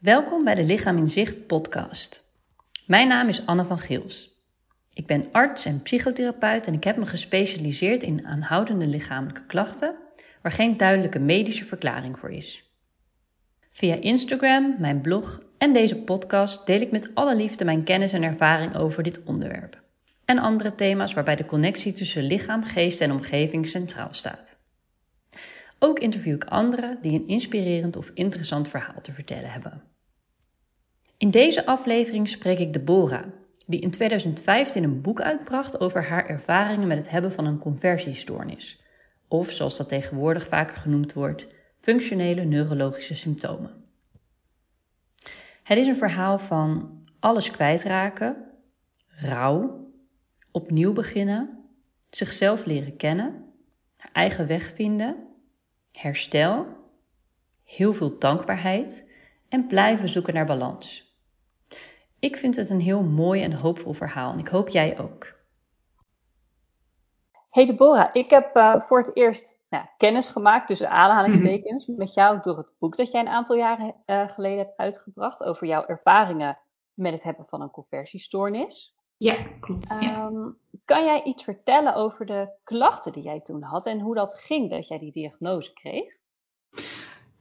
Welkom bij de Lichaam in Zicht podcast. Mijn naam is Anne van Geels. Ik ben arts en psychotherapeut en ik heb me gespecialiseerd in aanhoudende lichamelijke klachten waar geen duidelijke medische verklaring voor is. Via Instagram, mijn blog en deze podcast deel ik met alle liefde mijn kennis en ervaring over dit onderwerp en andere thema's waarbij de connectie tussen lichaam, geest en omgeving centraal staat. Ook interview ik anderen die een inspirerend of interessant verhaal te vertellen hebben. In deze aflevering spreek ik Deborah, die in 2015 een boek uitbracht over haar ervaringen met het hebben van een conversiestoornis, of zoals dat tegenwoordig vaker genoemd wordt, functionele neurologische symptomen. Het is een verhaal van alles kwijtraken, rouw, opnieuw beginnen, zichzelf leren kennen, eigen weg vinden, herstel, heel veel dankbaarheid en blijven zoeken naar balans. Ik vind het een heel mooi en hoopvol verhaal en ik hoop jij ook. Hey Deborah, ik heb uh, voor het eerst nou, kennis gemaakt tussen aanhalingstekens mm met jou door het boek dat jij een aantal jaren uh, geleden hebt uitgebracht over jouw ervaringen met het hebben van een conversiestoornis. Ja, klopt. Ja. Um, kan jij iets vertellen over de klachten die jij toen had en hoe dat ging dat jij die diagnose kreeg?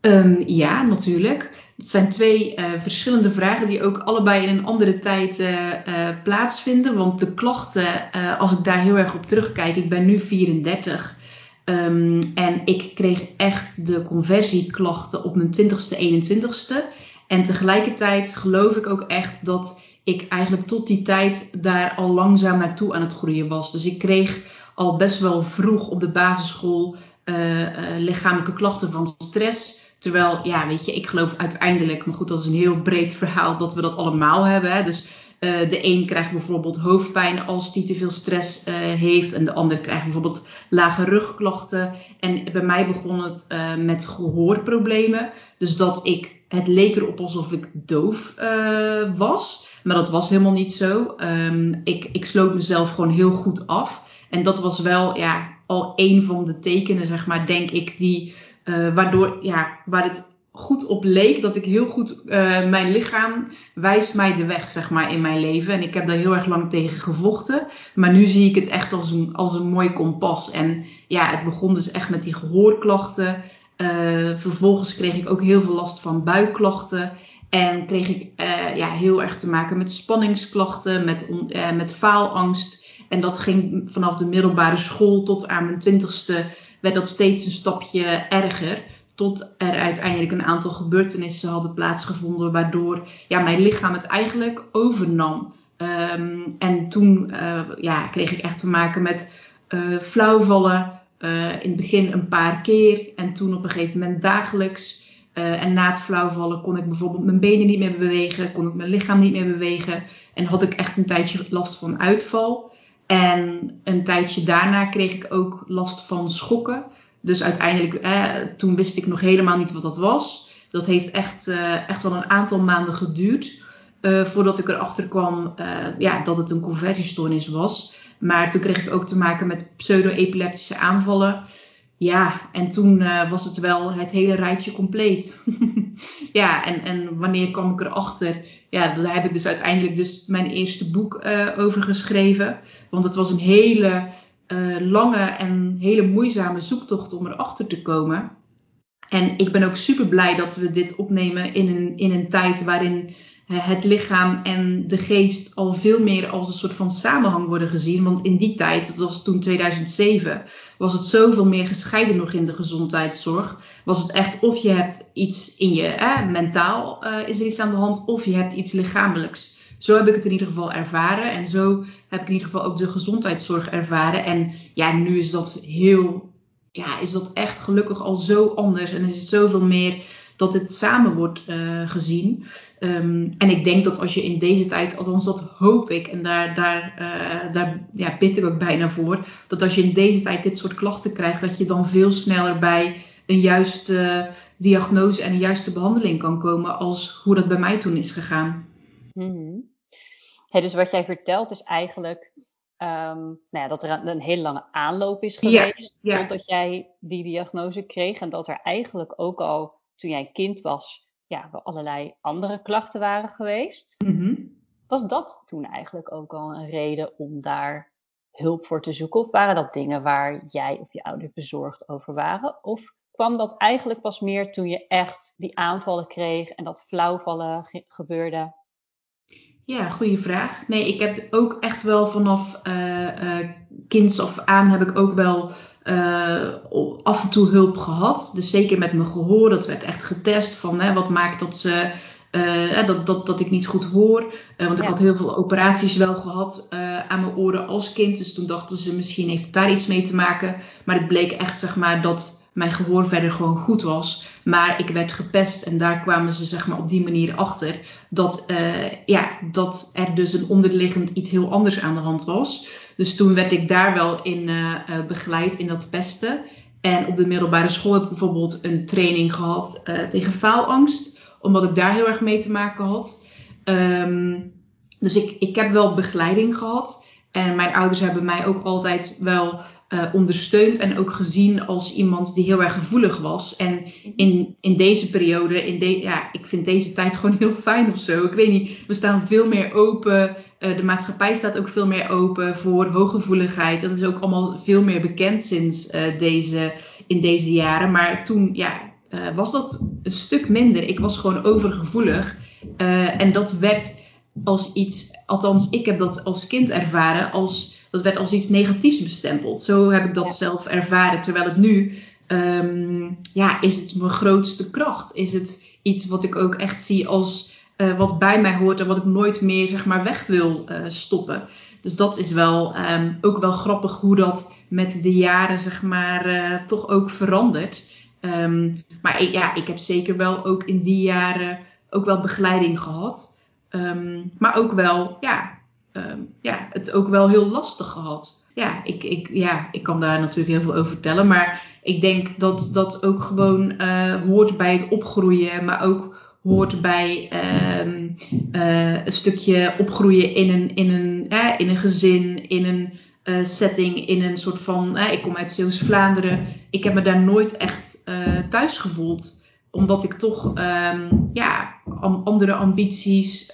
Um, ja, natuurlijk. Het zijn twee uh, verschillende vragen die ook allebei in een andere tijd uh, uh, plaatsvinden. Want de klachten, als ik daar heel erg op terugkijk, ik ben nu 34. Um, en ik kreeg echt de conversieklachten op mijn 20ste, 21ste. En tegelijkertijd geloof ik ook echt dat ik eigenlijk tot die tijd daar al langzaam naartoe aan het groeien was. Dus ik kreeg al best wel vroeg op de basisschool lichamelijke klachten van stress. Terwijl, ja, weet je, ik geloof uiteindelijk, maar goed, dat is een heel breed verhaal, dat we dat allemaal hebben. Hè? Dus uh, de een krijgt bijvoorbeeld hoofdpijn als die te veel stress uh, heeft. En de ander krijgt bijvoorbeeld lage rugklachten. En bij mij begon het uh, met gehoorproblemen. Dus dat ik, het leek erop alsof ik doof was. Maar dat was helemaal niet zo. Um, ik, ik sloot mezelf gewoon heel goed af. En dat was wel ja, al een van de tekenen, zeg maar, denk ik, die uh, waardoor, ja, waar het goed op leek dat ik heel goed, uh, mijn lichaam wijst mij de weg, zeg maar, in mijn leven. En ik heb daar heel erg lang tegen gevochten. Maar nu zie ik het echt als een, als een mooi kompas. En ja, het begon dus echt met die gehoorklachten. Uh, vervolgens kreeg ik ook heel veel last van buikklachten. En kreeg ik ja, heel erg te maken met spanningsklachten, met, met faalangst. En dat ging vanaf de middelbare school tot aan mijn twintigste werd dat steeds een stapje erger. Tot er uiteindelijk een aantal gebeurtenissen hadden plaatsgevonden, waardoor ja, mijn lichaam het eigenlijk overnam. Um, en toen uh, ja, kreeg ik echt te maken met uh, flauwvallen. Uh, in het begin een paar keer en toen op een gegeven moment dagelijks. en na het flauwvallen kon ik bijvoorbeeld mijn benen niet meer bewegen, kon ik mijn lichaam niet meer bewegen. En had ik echt een tijdje last van uitval. En een tijdje daarna kreeg ik ook last van schokken. Dus uiteindelijk, eh, toen wist ik nog helemaal niet wat dat was. Dat heeft echt, uh, echt wel een aantal maanden geduurd. Uh, voordat ik erachter kwam ja, dat het een conversiestoornis was. Maar toen kreeg ik ook te maken met pseudo-epileptische aanvallen. Ja, en toen uh, was het wel het hele rijtje compleet. ja, en, en wanneer kwam ik erachter? Ja, daar heb ik dus uiteindelijk dus mijn eerste boek uh, over geschreven. Want het was een hele uh, lange en hele moeizame zoektocht om erachter te komen. En ik ben ook super blij dat we dit opnemen in een, in een tijd waarin het lichaam en de geest al veel meer als een soort van samenhang worden gezien. Want in die tijd, dat was toen 2007, was het zoveel meer gescheiden nog in de gezondheidszorg. Was het echt of je hebt iets in je, eh, mentaal uh, is er iets aan de hand, of je hebt iets lichamelijks. Zo heb ik het in ieder geval ervaren. En zo heb ik in ieder geval ook de gezondheidszorg ervaren. En ja, nu is dat heel, ja, is dat echt gelukkig al zo anders. En is zoveel meer dat het samen wordt uh, gezien. Um, en ik denk dat als je in deze tijd, althans dat hoop ik, en daar, daar, uh, daar ja, bid ik ook bijna voor, dat als je in deze tijd dit soort klachten krijgt, dat je dan veel sneller bij een juiste diagnose en een juiste behandeling kan komen als hoe dat bij mij toen is gegaan. Hey, dus wat jij vertelt is eigenlijk um, nou ja, dat er een, hele lange aanloop is geweest ja. totdat jij die diagnose kreeg en dat er eigenlijk ook al toen jij kind was ja, wel allerlei andere klachten waren geweest. Mhm. Was dat toen eigenlijk ook al een reden om daar hulp voor te zoeken? Of waren dat dingen waar jij of je ouders bezorgd over waren? Of kwam dat eigenlijk pas meer toen je echt die aanvallen kreeg en dat flauwvallen gebeurde? Ja, goede vraag. Nee, ik heb ook echt wel vanaf uh, uh, kinds af aan heb ik ook wel uh, af en toe hulp gehad. Dus zeker met mijn gehoor, dat werd echt getest van hè, wat maakt dat ze uh, dat, dat, dat ik niet goed hoor. Uh, want ik had heel veel operaties wel gehad aan mijn oren als kind. Dus toen dachten ze misschien heeft het daar iets mee te maken. Maar het bleek echt zeg maar dat mijn gehoor verder gewoon goed was. Maar ik werd gepest en daar kwamen ze zeg maar op die manier achter. Dat, ja, dat er dus een onderliggend iets heel anders aan de hand was. Dus toen werd ik daar wel in begeleid in dat pesten. En op de middelbare school heb ik bijvoorbeeld een training gehad tegen faalangst omdat ik daar heel erg mee te maken had. Um, dus ik, ik heb wel begeleiding gehad. En mijn ouders hebben mij ook altijd wel uh, ondersteund en ook gezien als iemand die heel erg gevoelig was. En in, in deze periode, in de, ja, ik vind deze tijd gewoon heel fijn of zo. Ik weet niet, we staan veel meer open. Uh, de maatschappij staat ook veel meer open voor hooggevoeligheid. Dat is ook allemaal veel meer bekend sinds uh, deze, in deze jaren. Maar toen, ja, was dat een stuk minder. Ik was gewoon overgevoelig. En dat werd als iets, althans, ik heb dat als kind ervaren, als, dat werd als iets negatiefs bestempeld. Zo heb ik dat ja. zelf ervaren. Terwijl het nu, um, ja, is het mijn grootste kracht? Is het iets wat ik ook echt zie als uh, wat bij mij hoort en wat ik nooit meer, zeg maar, weg wil stoppen. Dus dat is wel um, ook wel grappig hoe dat met de jaren, zeg maar, toch ook verandert. Um, maar ik, ja, ik heb zeker wel ook in die jaren ook wel begeleiding gehad. Um, maar ook wel, ja, um, ja, het ook wel heel lastig gehad. Ja ik, ik, ja, ik kan daar natuurlijk heel veel over vertellen. Maar ik denk dat dat ook gewoon uh, hoort bij het opgroeien. Maar ook hoort bij uh, uh, een stukje opgroeien in een, in een, in een gezin, in een uh, setting, in een soort van. ik kom uit Zeeuws-Vlaanderen. Ik heb me daar nooit echt thuis gevoeld. Omdat ik toch um, ja, andere ambities.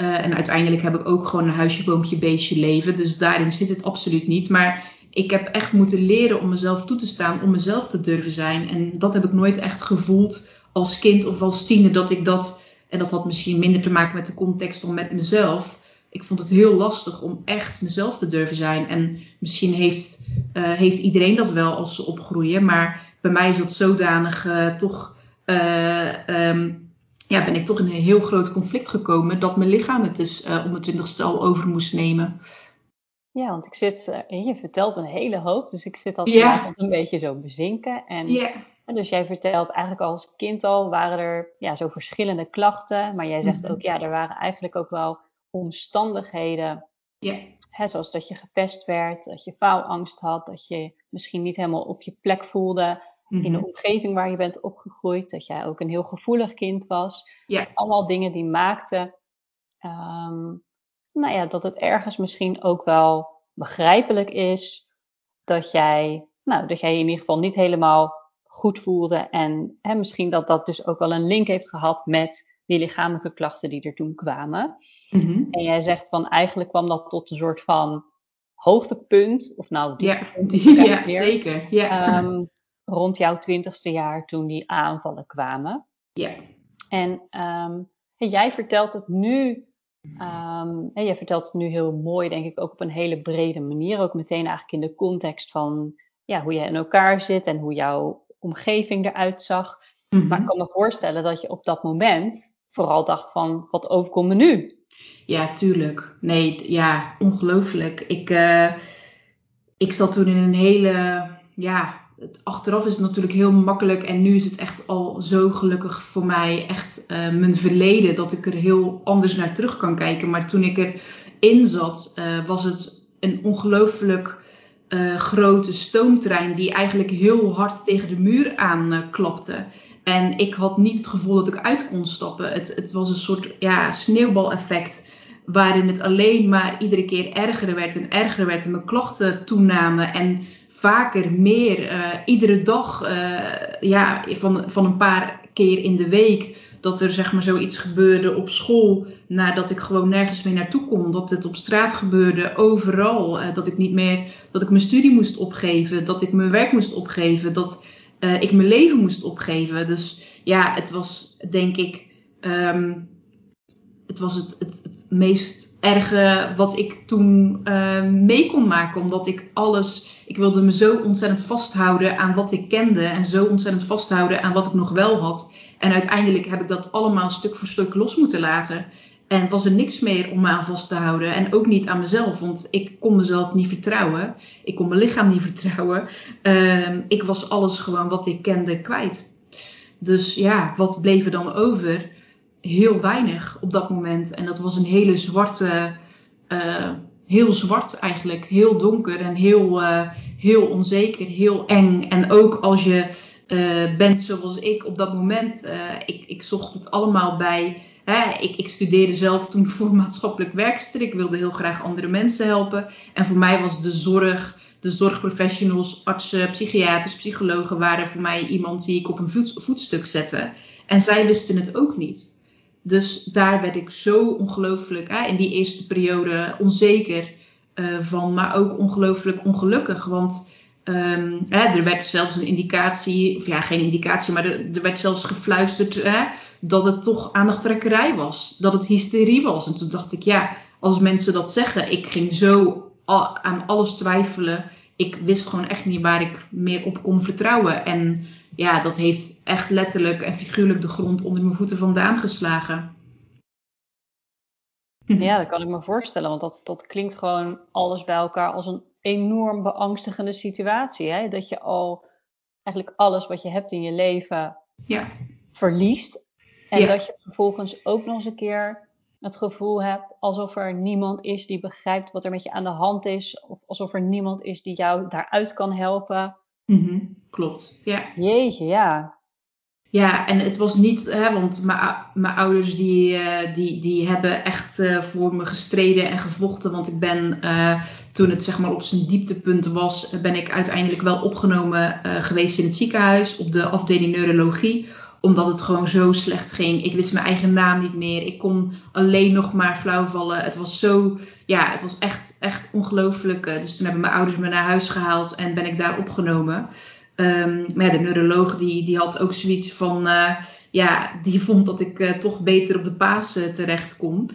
Uh, en uiteindelijk heb ik ook gewoon een huisje, boompje, beestje leven. Dus daarin zit het absoluut niet. Maar ik heb echt moeten leren om mezelf toe te staan, om mezelf te durven zijn. En dat heb ik nooit echt gevoeld als kind of als tiener dat ik dat. En dat had misschien minder te maken met de context dan met mezelf. Ik vond het heel lastig om echt mezelf te durven zijn. En misschien heeft, uh, heeft iedereen dat wel als ze opgroeien. Maar bij mij is dat zodanig uh, toch. Um, ja, ben ik toch in een heel groot conflict gekomen. Dat mijn lichaam het dus uh, om mijn twintigste al over moest nemen. Ja, want ik zit, je vertelt een hele hoop. Dus ik zit al yeah. een beetje zo bezinken. En, yeah. en dus jij vertelt eigenlijk als kind al waren er ja, zo verschillende klachten. Maar jij zegt mm -hmm. ook, ja, er waren eigenlijk ook wel omstandigheden. Ja. Hè, zoals dat je gepest werd, dat je faalangst had, dat je misschien niet helemaal op je plek voelde. In de omgeving waar je bent opgegroeid, dat jij ook een heel gevoelig kind was. Ja. Allemaal dingen die maakten um, nou ja, dat het ergens misschien ook wel begrijpelijk is dat jij, nou, dat jij je in ieder geval niet helemaal goed voelde. En hè, misschien dat dat dus ook wel een link heeft gehad met die lichamelijke klachten die er toen kwamen. Mm-hmm. En jij zegt van eigenlijk kwam dat tot een soort van hoogtepunt, of nou dieptepunt. Ja, ja zeker. Ja. Um, rond jouw twintigste jaar toen die aanvallen kwamen. Ja. En um, jij vertelt het nu, um, jij vertelt het nu heel mooi, denk ik, ook op een hele brede manier. Ook meteen eigenlijk in de context van ja, hoe je in elkaar zit en hoe jouw omgeving eruit zag. Mm-hmm. Maar ik kan me voorstellen dat je op dat moment vooral dacht van, wat overkomt me nu? Ja, tuurlijk. Nee, ja, ongelooflijk. Ik, uh, ik zat toen in een hele, ja, het, achteraf is het natuurlijk heel makkelijk en nu is het echt al zo gelukkig voor mij echt uh, mijn verleden dat ik er heel anders naar terug kan kijken. Maar toen ik erin zat, uh, was het een ongelooflijk uh, grote stoomtrein die eigenlijk heel hard tegen de muur aanklapte. En ik had niet het gevoel dat ik uit kon stappen. Het, het was een soort ja, sneeuwbaleffect. Waarin het alleen maar iedere keer erger werd en erger werd. En mijn klachten toenamen. En vaker meer. Uh, iedere dag, uh, ja, van, van een paar keer in de week. dat er zeg maar zoiets gebeurde op school, nadat ik gewoon nergens meer naartoe kon. Dat het op straat gebeurde, overal. Uh, dat ik niet meer, dat ik mijn studie moest opgeven, dat ik mijn werk moest opgeven, dat ik mijn leven moest opgeven. Dus ja, het was denk ik, um, het was het, het, het, meest erge wat ik toen mee kon maken. Omdat ik alles, ik wilde me zo ontzettend vasthouden aan wat ik kende en zo ontzettend vasthouden aan wat ik nog wel had. En uiteindelijk heb ik dat allemaal stuk voor stuk los moeten laten. En was er niks meer om me aan vast te houden. En ook niet aan mezelf, want ik kon mezelf niet vertrouwen. Ik kon mijn lichaam niet vertrouwen. Uh, ik was alles gewoon wat ik kende kwijt. Dus ja, wat bleef er dan over? Heel weinig op dat moment. En dat was een hele zwarte, uh, heel zwart eigenlijk. Heel donker en heel, uh, heel onzeker, heel eng. En ook als je uh, bent zoals ik op dat moment. ik, ik zocht het allemaal bij Hè, ik, ik, studeerde zelf toen voor maatschappelijk werkster. Ik wilde heel graag andere mensen helpen. En voor mij was de zorg, de zorgprofessionals, artsen, psychiaters, psychologen waren voor mij iemand die ik op een voetstuk zette. En zij wisten het ook niet. Dus daar werd ik zo ongelooflijk in die eerste periode onzeker uh, van, maar ook ongelooflijk ongelukkig. Want hè, er werd zelfs een indicatie, of ja, geen indicatie, maar er, er werd zelfs gefluisterd. Dat het toch aandachttrekkerij was. Dat het hysterie was. En toen dacht ik, ja, als mensen dat zeggen, ik ging zo aan alles twijfelen. Ik wist gewoon echt niet waar ik meer op kon vertrouwen. En ja, dat heeft echt letterlijk en figuurlijk de grond onder mijn voeten vandaan geslagen. Ja, dat kan ik me voorstellen, want dat, dat klinkt gewoon alles bij elkaar als een enorm beangstigende situatie. Hè? Dat je al eigenlijk alles wat je hebt in je leven ja. verliest en dat je vervolgens ook nog eens een keer het gevoel hebt alsof er niemand is die begrijpt wat er met je aan de hand is. Of alsof er niemand is die jou daaruit kan helpen. Mm Klopt, ja. Jeetje, ja. Ja, en het was niet, hè, want mijn ouders die, uh, die, die hebben echt uh, voor me gestreden en gevochten. Want ik ben, uh, toen het zeg maar op zijn dieptepunt was, ben ik uiteindelijk wel opgenomen geweest in het ziekenhuis op de afdeling neurologie omdat het gewoon zo slecht ging. Ik wist mijn eigen naam niet meer. Ik kon alleen nog maar flauw vallen. Het was zo, ja, het was echt, echt ongelooflijk. Eh, dus toen hebben mijn ouders me naar huis gehaald en ben ik daar opgenomen. Um, maar ja, de neuroloog die, die had ook zoiets van, uh, ja, die vond dat ik uh, toch beter op de paas terecht kon.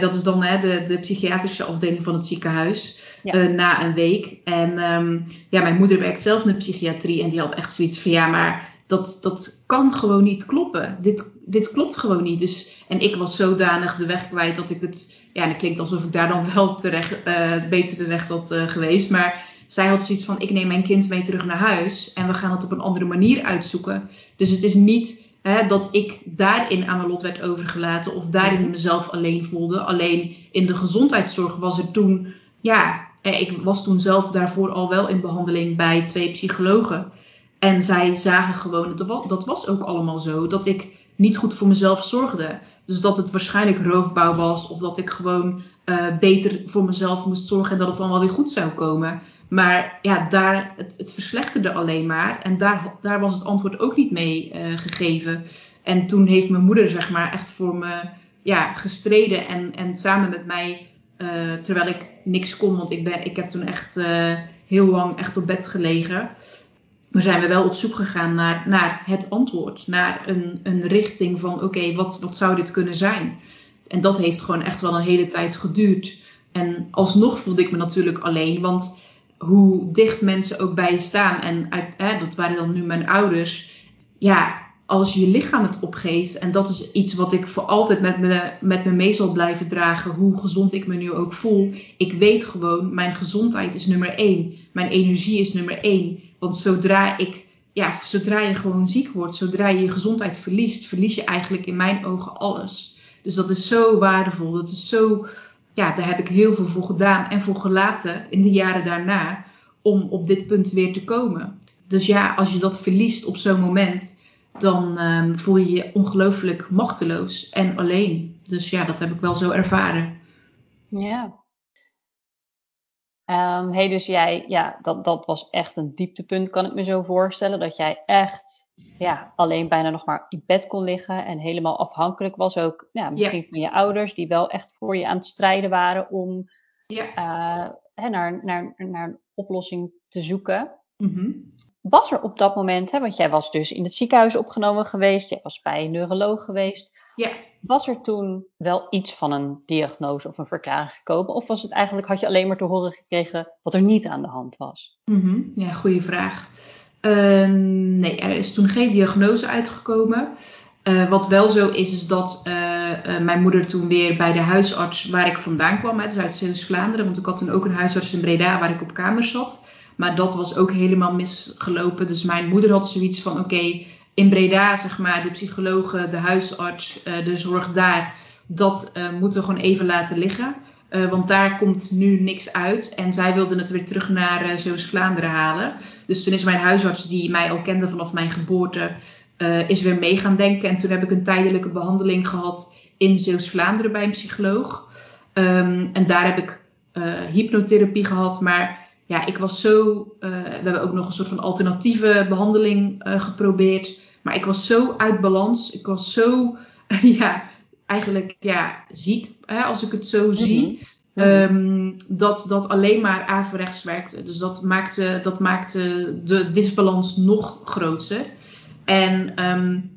dat is dan de, de psychiatrische afdeling van het ziekenhuis. Ja. na een week. En um, ja, mijn moeder werkt zelf in de psychiatrie en die had echt zoiets van, ja, maar dat, dat kan gewoon niet kloppen. Dit, dit klopt gewoon niet. Dus, en ik was zodanig de weg kwijt dat ik het. Ja, dat klinkt alsof ik daar dan wel terecht, uh, beter terecht had uh, geweest. Maar zij had zoiets van: ik neem mijn kind mee terug naar huis en we gaan het op een andere manier uitzoeken. Dus het is niet hè, dat ik daarin aan mijn lot werd overgelaten of daarin mhm. mezelf alleen voelde. Alleen in de gezondheidszorg was er toen. Ja, eh, ik was toen zelf daarvoor al wel in behandeling bij twee psychologen. En zij zagen gewoon, dat was ook allemaal zo, dat ik niet goed voor mezelf zorgde. Dus dat het waarschijnlijk roofbouw was, of dat ik gewoon uh, beter voor mezelf moest zorgen en dat het dan wel weer goed zou komen. Maar ja, daar, het, het verslechterde alleen maar. En daar, daar was het antwoord ook niet mee uh, gegeven. En toen heeft mijn moeder, zeg maar, echt voor me ja, gestreden. En, en samen met mij, uh, terwijl ik niks kon, want ik, ben, ik heb toen echt heel lang echt op bed gelegen maar zijn we wel op zoek gegaan naar, naar het antwoord. Naar een, een richting van oké, wat, wat zou dit kunnen zijn? En dat heeft gewoon echt wel een hele tijd geduurd. En alsnog voelde ik me natuurlijk alleen. Want hoe dicht mensen ook bij je staan. En hè, dat waren dan nu mijn ouders. Ja, als je je lichaam het opgeeft. En dat is iets wat ik voor altijd met me, met me mee zal blijven dragen. Hoe gezond ik me nu ook voel. Ik weet gewoon, mijn gezondheid is nummer één. Mijn energie is nummer één. Want zodra ik, ja, zodra je gewoon ziek wordt, zodra je je gezondheid verliest, verlies je eigenlijk in mijn ogen alles. Dus dat is zo waardevol. Dat is zo, ja, daar heb ik heel veel voor gedaan en voor gelaten in de jaren daarna om op dit punt weer te komen. Dus ja, als je dat verliest op zo'n moment, dan um, voel je je ongelooflijk machteloos en alleen. Dus ja, dat heb ik wel zo ervaren. Ja, Um, hey, dus jij, ja, dat, dat was echt een dieptepunt, kan ik me zo voorstellen. Dat jij echt ja, alleen bijna nog maar in bed kon liggen en helemaal afhankelijk was ook, ja, misschien van je ouders, die wel echt voor je aan het strijden waren om ja. uh, hè, naar, naar, naar een oplossing te zoeken. Mm Was er op dat moment, hè, want jij was dus in het ziekenhuis opgenomen geweest, jij was bij een neuroloog geweest. Ja. Was er toen wel iets van een diagnose of een verklaring gekomen? Of was het eigenlijk, had je alleen maar te horen gekregen wat er niet aan de hand was? Mm Ja, goede vraag. Ehm, nee, er is toen geen diagnose uitgekomen. Uh, wat wel zo is, is dat uh, uh, mijn moeder toen weer bij de huisarts waar ik vandaan kwam, hè, dus uit Zeeuws-Vlaanderen, want ik had toen ook een huisarts in Breda waar ik op kamer zat. Maar dat was ook helemaal misgelopen. Dus mijn moeder had zoiets van: oké, in Breda, zeg maar, de psychologen, de huisarts, de zorg daar, dat moeten we gewoon even laten liggen. Uh, want daar komt nu niks uit. En zij wilden het weer terug naar Zeeuws-Vlaanderen halen. Dus toen is mijn huisarts, die mij al kende vanaf mijn geboorte, is weer mee gaan denken. En toen heb ik een tijdelijke behandeling gehad in Zeeuws-Vlaanderen bij een psycholoog. Um, en daar heb ik hypnotherapie gehad. Maar ja, ik was zo. we hebben ook nog een soort van alternatieve behandeling geprobeerd. Maar ik was zo uit balans. Ik was zo. ja, eigenlijk ja, ziek, hè, als ik het zo zie. Mhm. Ehm, dat dat alleen maar averechts werkte. Dus dat maakte, dat maakte de disbalans nog groter. En um,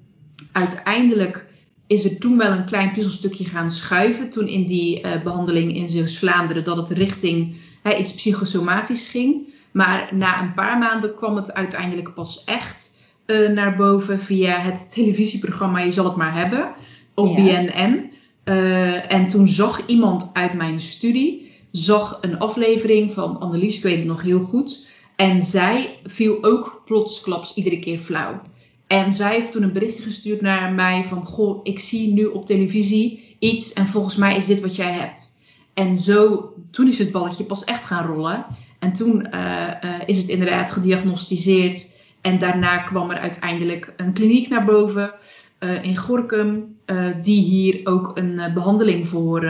uiteindelijk is er toen wel een klein puzzelstukje gaan schuiven. Toen in die uh, behandeling in Zeeuws-Vlaanderen dat het richting hè, iets psychosomatisch ging. Maar na een paar maanden kwam het uiteindelijk pas echt uh, naar boven via het televisieprogramma Je zal het maar hebben op BNN. Uh, en toen zag iemand uit mijn studie, zag een aflevering van Annelies, ik weet het nog heel goed. En zij viel ook plotsklaps iedere keer flauw. En zij heeft toen een berichtje gestuurd naar mij van, goh, ik zie nu op televisie iets en volgens mij is dit wat jij hebt. En zo, toen is het balletje pas echt gaan rollen. En toen uh, uh, is het inderdaad gediagnosticeerd. En daarna kwam er uiteindelijk een kliniek naar boven uh, in Gorkum, uh, die hier ook een uh, behandeling voor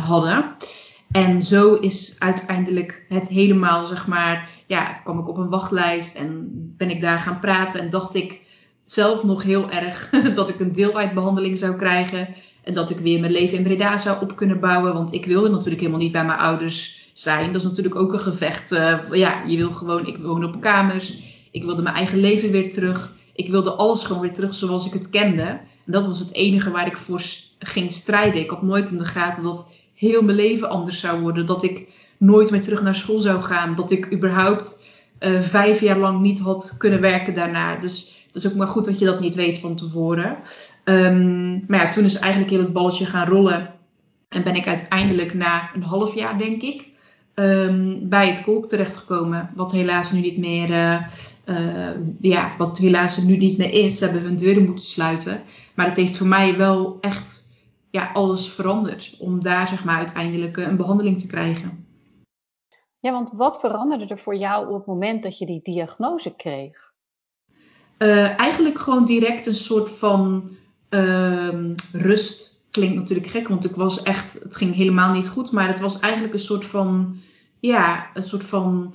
hadden. En zo is uiteindelijk het helemaal, zeg maar, ja, kwam ik op een wachtlijst en ben ik daar gaan praten en dacht ik zelf nog heel erg dat ik een deeltijdbehandeling zou krijgen en dat ik weer mijn leven in Breda zou op kunnen bouwen, want ik wilde natuurlijk helemaal niet bij mijn ouders zijn. Dat is natuurlijk ook een gevecht. ja, je wil gewoon, ik woon op kamers, ik wilde mijn eigen leven weer terug ik wilde alles gewoon weer terug zoals ik het kende. En dat was het enige waar ik voor ging strijden. Ik had nooit in de gaten dat heel mijn leven anders zou worden. Dat ik nooit meer terug naar school zou gaan. Dat ik überhaupt uh, vijf jaar lang niet had kunnen werken daarna. Dus het is ook maar goed dat je dat niet weet van tevoren. Um, maar ja, toen is eigenlijk heel het balletje gaan rollen. En ben ik uiteindelijk na een half jaar, denk ik, um, bij het kolk terechtgekomen. Wat helaas nu niet meer uh, uh, ja, wat helaas nu niet meer is. Hebben hun deuren moeten sluiten. Maar het heeft voor mij wel echt ja, alles veranderd. Om daar zeg maar uiteindelijk een behandeling te krijgen. Ja, want wat veranderde er voor jou op het moment dat je die diagnose kreeg? Uh, eigenlijk gewoon direct een soort van uh, rust. Klinkt natuurlijk gek, want ik was echt, het ging helemaal niet goed. Maar het was eigenlijk een soort van, ja, een soort van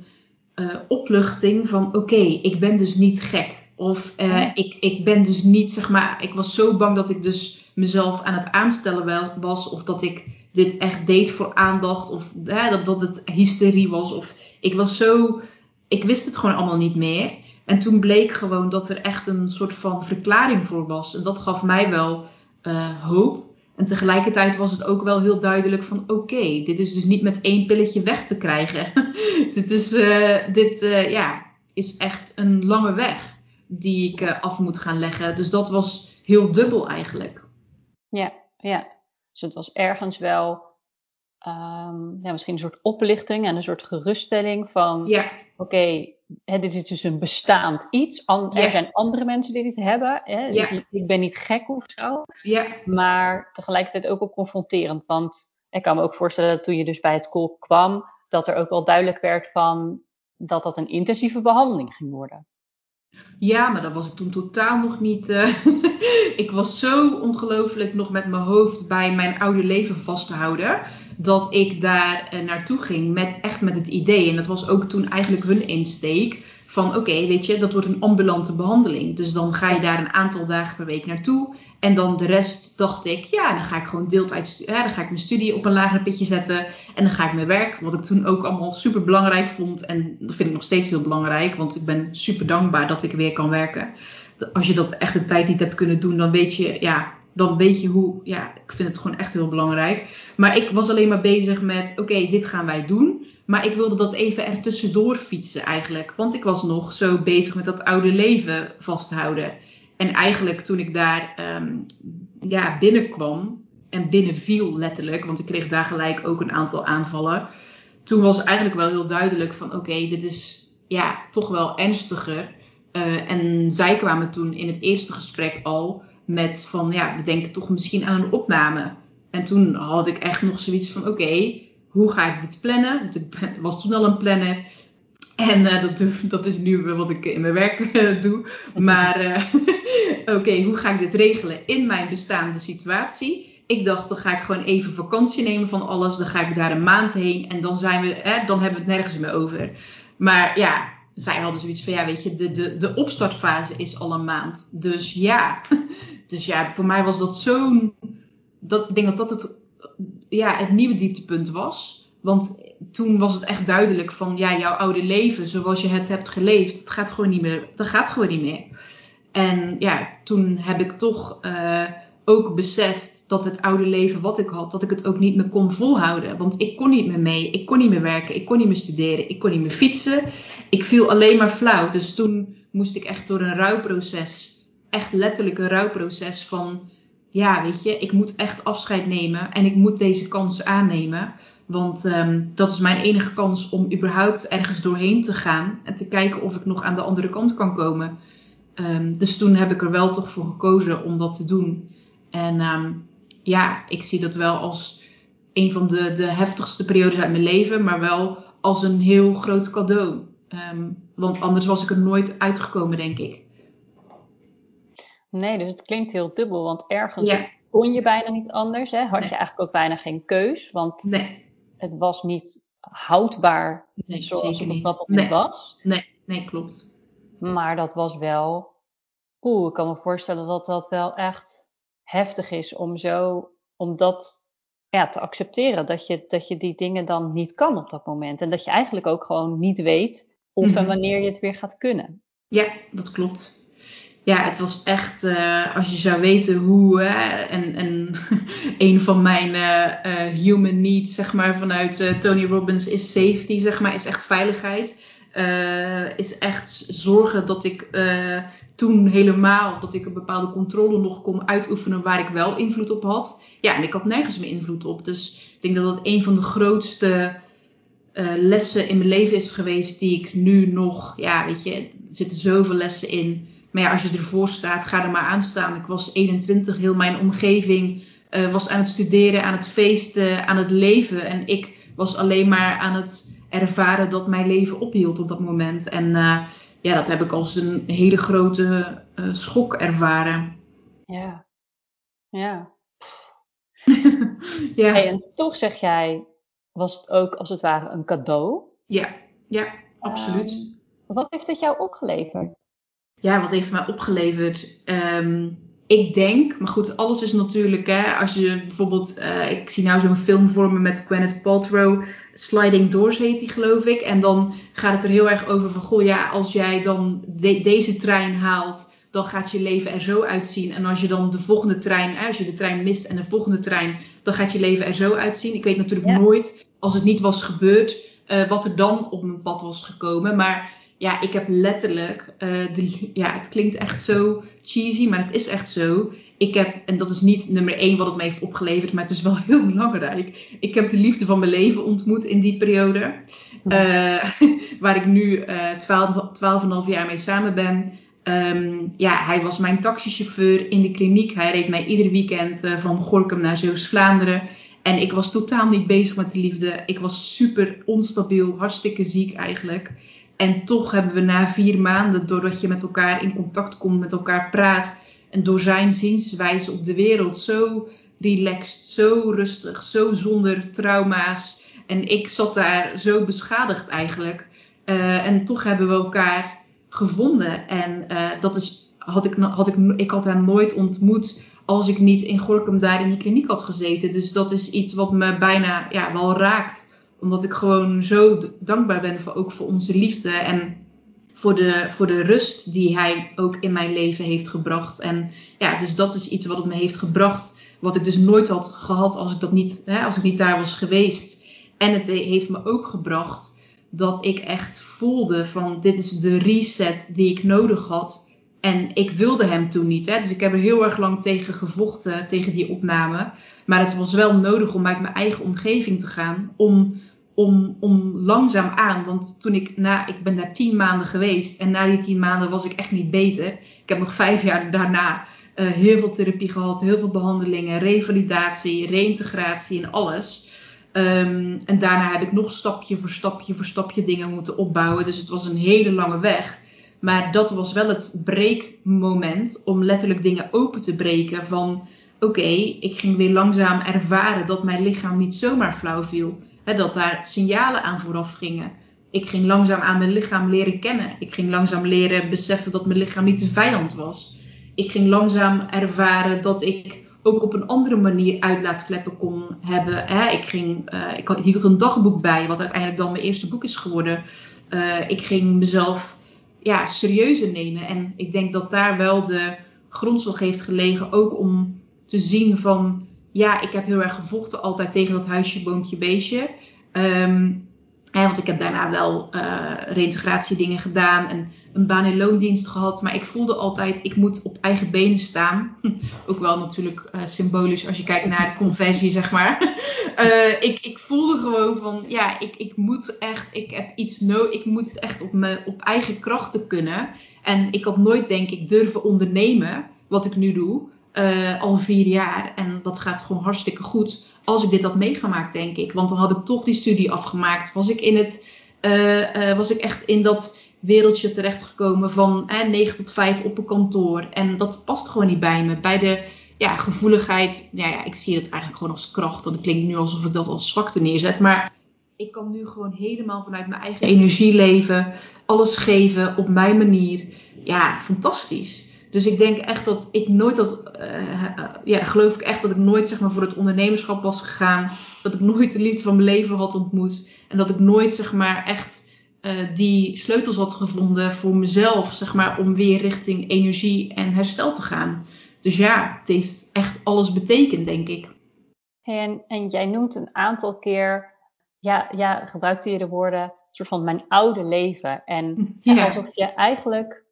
uh, opluchting van oké, ik ben dus niet gek. Of uh, ik, ik ben dus niet, zeg maar, ik was zo bang dat ik dus mezelf aan het aanstellen was. Of dat ik dit echt deed voor aandacht. Of uh, dat, dat het hysterie was. Of ik was zo, ik wist het gewoon allemaal niet meer. En toen bleek gewoon dat er echt een soort van verklaring voor was. En dat gaf mij wel hoop. En tegelijkertijd was het ook wel heel duidelijk van oké, dit is dus niet met één pilletje weg te krijgen. dit is, uh, dit, uh, ja, is echt een lange weg die ik uh, af moet gaan leggen. Dus dat was heel dubbel eigenlijk. Ja, ja. Dus het was ergens wel um, ja, misschien een soort oplichting en een soort geruststelling van ja. oké, hè, dit is dus een bestaand iets. An ja. Er zijn andere mensen die dit hebben. Hè? Ja. Ik, ik, ben niet gek of zo. Ja. Maar tegelijkertijd ook wel confronterend. Want ik kan me ook voorstellen dat toen je dus bij het kolk kwam, dat er ook wel duidelijk werd van dat dat een intensieve behandeling ging worden. Ja, maar dat was ik toen totaal nog niet. Uh, ik was zo ongelooflijk nog met mijn hoofd bij mijn oude leven vast te houden. Dat ik daar uh, naartoe ging met echt met het idee. En dat was ook toen eigenlijk hun insteek van oké, weet je, dat wordt een ambulante behandeling. Dus dan ga je daar een aantal dagen per week naartoe. En dan de rest dacht ik, ja, dan ga ik gewoon deeltijd, dan ga ik mijn studie op een lager pitje zetten. En dan ga ik mijn werk, wat ik toen ook allemaal super belangrijk vond. En dat vind ik nog steeds heel belangrijk, want ik ben super dankbaar dat ik weer kan werken. Als je dat echt een tijd niet hebt kunnen doen, dan weet je, ja, dan weet je hoe, ja, ik vind het gewoon echt heel belangrijk. Maar ik was alleen maar bezig met, oké, dit gaan wij doen. Maar ik wilde dat even ertussendoor fietsen eigenlijk. Want ik was nog zo bezig met dat oude leven vasthouden. En eigenlijk toen ik daar um, ja, binnenkwam en binnenviel letterlijk, want ik kreeg daar gelijk ook een aantal aanvallen. Toen was eigenlijk wel heel duidelijk van oké, dit is ja, toch wel ernstiger. Uh, en zij kwamen toen in het eerste gesprek al met van ja, we denken toch misschien aan een opname. En toen had ik echt nog zoiets van oké, hoe ga ik dit plannen? Want ik was toen al een planner. En uh, dat, dat, is nu wat ik in mijn werk uh, doe. Maar uh, oké, hoe ga ik dit regelen in mijn bestaande situatie? Ik dacht, dan ga ik gewoon even vakantie nemen van alles. Dan ga ik daar een maand heen. En dan, zijn we, dan hebben we het nergens meer over. Maar ja, zij hadden zoiets van, ja, weet je, de, de, de opstartfase is al een maand. Dus ja. Dus ja, voor mij was dat zo'n... Dat, ik denk dat dat het ja, het nieuwe dieptepunt was. Want toen was het echt duidelijk van ja, jouw oude leven zoals je het hebt geleefd, dat gaat gewoon niet meer. Dat gaat gewoon niet meer. En ja, toen heb ik toch uh, ook beseft dat het oude leven wat ik had, dat ik het ook niet meer kon volhouden. Want ik kon niet meer mee, ik kon niet meer werken, ik kon niet meer studeren, ik kon niet meer fietsen. Ik viel alleen maar flauw. Dus toen moest ik echt door een rouwproces, echt letterlijk een rouwproces van ja, weet je, ik moet echt afscheid nemen en ik moet deze kans aannemen. Want um, dat is mijn enige kans om überhaupt ergens doorheen te gaan en te kijken of ik nog aan de andere kant kan komen. Um, dus toen heb ik er wel toch voor gekozen om dat te doen. En um, ja, ik zie dat wel als een van de, de heftigste periodes uit mijn leven, maar wel als een heel groot cadeau. want anders was ik er nooit uitgekomen, denk ik. Nee, dus het klinkt heel dubbel, want ergens kon je bijna niet anders. Hè? Had je eigenlijk ook bijna geen keus, want nee. het was niet houdbaar nee, zoals het op dat moment was. Nee, nee, klopt. Maar dat was wel, oeh, ik kan me voorstellen dat dat wel echt heftig is om zo, om dat ja, te accepteren. Dat je, dat je die dingen dan niet kan op dat moment. En dat je eigenlijk ook gewoon niet weet of en mhm. wanneer je het weer gaat kunnen. Ja, dat klopt ja, het was echt, uh, als je zou weten hoe, uh, en, en een van mijn uh, human needs, zeg maar, vanuit Tony Robbins is safety, zeg maar, is echt veiligheid. is echt zorgen dat ik toen helemaal, dat ik een bepaalde controle nog kon uitoefenen waar ik wel invloed op had. Ja, en ik had nergens meer invloed op. Dus ik denk dat dat een van de grootste lessen in mijn leven is geweest die ik nu nog, ja, weet je, er zitten zoveel lessen in maar ja, als je ervoor staat, ga er maar aan staan. Ik was 21, heel mijn omgeving uh, was aan het studeren, aan het feesten, aan het leven. En ik was alleen maar aan het ervaren dat mijn leven ophield op dat moment. En uh, ja, dat heb ik als een hele grote uh, schok ervaren. Ja, ja. ja. Hey, en toch zeg jij, was het ook als het ware een cadeau? Ja, ja, absoluut. Um, wat heeft het jou opgeleverd? Ja, wat heeft mij opgeleverd? Um, ik denk, maar goed, alles is natuurlijk, hè, als je bijvoorbeeld, uh, ik zie nou zo'n film voor me met Gwyneth Paltrow, Sliding Doors heet die geloof ik. En dan gaat het er heel erg over van, goh ja, als jij dan de, deze trein haalt, dan gaat je leven er zo uitzien. En als je dan de volgende trein, hè, als je de trein mist en de volgende trein, dan gaat je leven er zo uitzien. Ik weet natuurlijk nooit, als het niet was gebeurd, uh, wat er dan op mijn pad was gekomen. Maar ja, ik heb letterlijk, uh, de, ja, het klinkt echt zo cheesy, maar het is echt zo. Ik heb, en dat is niet nummer één wat het me heeft opgeleverd, maar het is wel heel belangrijk. Ik heb de liefde van mijn leven ontmoet in die periode. Uh, waar ik nu uh, 12, 12,5 jaar mee samen ben. Um, ja, hij was mijn taxichauffeur in de kliniek. Hij reed mij ieder weekend uh, van Gorkum naar Zeeuws-Vlaanderen. En ik was totaal niet bezig met de liefde. Ik was super onstabiel, hartstikke ziek eigenlijk. En toch hebben we na vier maanden, doordat je met elkaar in contact komt, met elkaar praat. En door zijn zienswijze op de wereld zo relaxed, zo rustig, zo zonder trauma's. En ik zat daar zo beschadigd eigenlijk. Uh, en toch hebben we elkaar gevonden. En uh, dat is, had ik, had ik, ik had hem nooit ontmoet als ik niet in Gorkum daar in die kliniek had gezeten. Dus dat is iets wat me bijna ja, wel raakt. Omdat ik gewoon zo dankbaar ben voor, ook voor onze liefde. En voor de, voor de rust die hij ook in mijn leven heeft gebracht. En ja, dus dat is iets wat het me heeft gebracht. Wat ik dus nooit had gehad als ik, dat niet, hè, als ik niet daar was geweest. En het heeft me ook gebracht dat ik echt voelde van dit is de reset die ik nodig had. En ik wilde hem toen niet. Hè? Dus ik heb er heel erg lang tegen gevochten, tegen die opname. Maar het was wel nodig om uit mijn eigen omgeving te gaan. Om, om, om langzaam aan. Want toen ik na, ik ben daar tien maanden geweest. En na die tien maanden was ik echt niet beter. Ik heb nog vijf jaar daarna uh, heel veel therapie gehad. Heel veel behandelingen, revalidatie, reïntegratie en alles. Um, en daarna heb ik nog stapje voor stapje voor stapje dingen moeten opbouwen. Dus het was een hele lange weg. Maar dat was wel het breekmoment om letterlijk dingen open te breken van oké, ik ging weer langzaam ervaren dat mijn lichaam niet zomaar flauw viel. Dat daar signalen aan vooraf gingen. Ik ging langzaam aan mijn lichaam leren kennen. Ik ging langzaam leren beseffen dat mijn lichaam niet de vijand was. Ik ging langzaam ervaren dat ik ook op een andere manier uitlaatkleppen kon hebben. Ik, ging, uh, ik hield een dagboek bij, wat uiteindelijk dan mijn eerste boek is geworden. Uh, ik ging mezelf ja, serieuzer nemen. En ik denk dat daar wel de grondslag heeft gelegen. Ook om te zien van, ja, ik heb heel erg gevochten altijd tegen dat huisje, boompje, beestje. Um, want ik heb daarna wel uh, reïntegratiedingen gedaan en een baan in loondienst gehad. Maar ik voelde altijd, ik moet op eigen benen staan. Ook wel natuurlijk uh, symbolisch als je kijkt naar de conventie, zeg maar. Uh, ik, ik voelde gewoon van, ja, ik, ik moet echt, ik heb iets nodig. Ik moet het echt op, me, op eigen krachten kunnen. En ik had nooit, denk ik, durven ondernemen, wat ik nu doe. Uh, al vier jaar. En dat gaat gewoon hartstikke goed. Als ik dit had meegemaakt, denk ik. Want dan had ik toch die studie afgemaakt. Was ik, in het, uh, uh, was ik echt in dat wereldje terechtgekomen van eh, 9 tot 5 op een kantoor. En dat past gewoon niet bij me. Bij de ja, gevoeligheid. Ja, ja, ik zie het eigenlijk gewoon als kracht. Want het klinkt nu alsof ik dat als zwakte neerzet. Maar ik kan nu gewoon helemaal vanuit mijn eigen energie leven. Alles geven op mijn manier. Ja, fantastisch. Dus ik denk echt dat ik nooit dat, uh, ja, geloof ik echt dat ik nooit zeg maar voor het ondernemerschap was gegaan. Dat ik nooit de liefde van mijn leven had ontmoet. En dat ik nooit zeg maar echt uh, die sleutels had gevonden voor mezelf, zeg maar, om weer richting energie en herstel te gaan. Dus ja, het heeft echt alles betekend, denk ik. En, en jij noemt een aantal keer, ja, ja, gebruikte je de woorden, soort van mijn oude leven. En ja. alsof je eigenlijk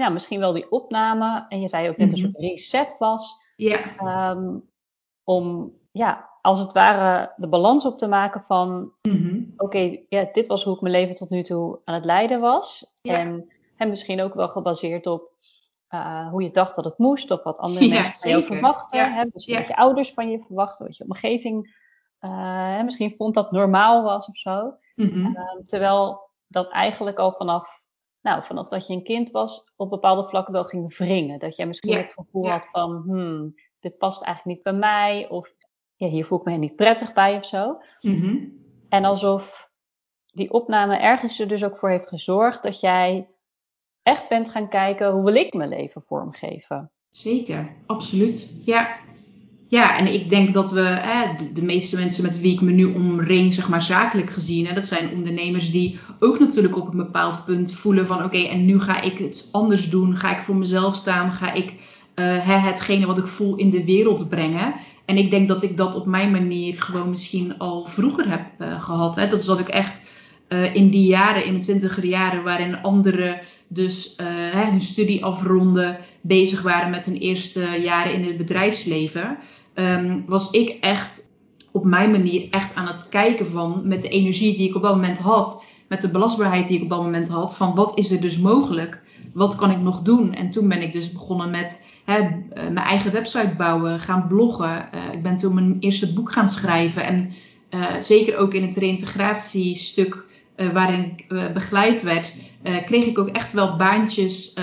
ja, misschien wel die opname. En je zei ook net mm -hmm. een soort reset was. Ja. Um, om, ja, als het ware de balans op te maken van... Mm -hmm. Oké, okay, ja, dit was hoe ik mijn leven tot nu toe aan het leiden was. En, en misschien ook wel gebaseerd op uh, hoe je dacht dat het moest. Of wat andere Ja, mensen van jou verwachten. Ja. Hè? Misschien Ja. wat je ouders van je verwachten. Wat je omgeving uh, hè, misschien vond dat normaal was of zo. Mhm. Um, terwijl dat eigenlijk al vanaf nou, vanaf dat je een kind was, op bepaalde vlakken wel ging wringen. Dat jij misschien Ja, het gevoel ja. had van, hmm, dit past eigenlijk niet bij mij. Of ja, hier voel ik me niet prettig bij of zo. Mhm. En alsof die opname ergens er dus ook voor heeft gezorgd dat jij echt bent gaan kijken, hoe wil ik mijn leven vormgeven? Zeker, absoluut. Ja. Ja, en ik denk dat we, hè, de, meeste mensen met wie ik me nu omring, zeg maar zakelijk gezien, hè, dat zijn ondernemers die ook natuurlijk op een bepaald punt voelen van oké, en nu ga ik het anders doen, ga ik voor mezelf staan, ga ik hè, hetgene wat ik voel in de wereld brengen. En ik denk dat ik dat op mijn manier gewoon misschien al vroeger heb uh, gehad. Hè. Dat is dat ik echt uh, in die jaren, in mijn twintiger jaren, waarin anderen dus hun studie afronden, bezig waren met hun eerste jaren in het bedrijfsleven, um, was ik echt op mijn manier echt aan het kijken van met de energie die ik op dat moment had, met de belastbaarheid die ik op dat moment had, van wat is er dus mogelijk? Wat kan ik nog doen? En toen ben ik dus begonnen met hè, uh, mijn eigen website bouwen, gaan bloggen. Uh, ik ben toen mijn eerste boek gaan schrijven en uh, zeker ook in het reïntegratiestuk waarin ik begeleid werd, kreeg ik ook echt wel baantjes.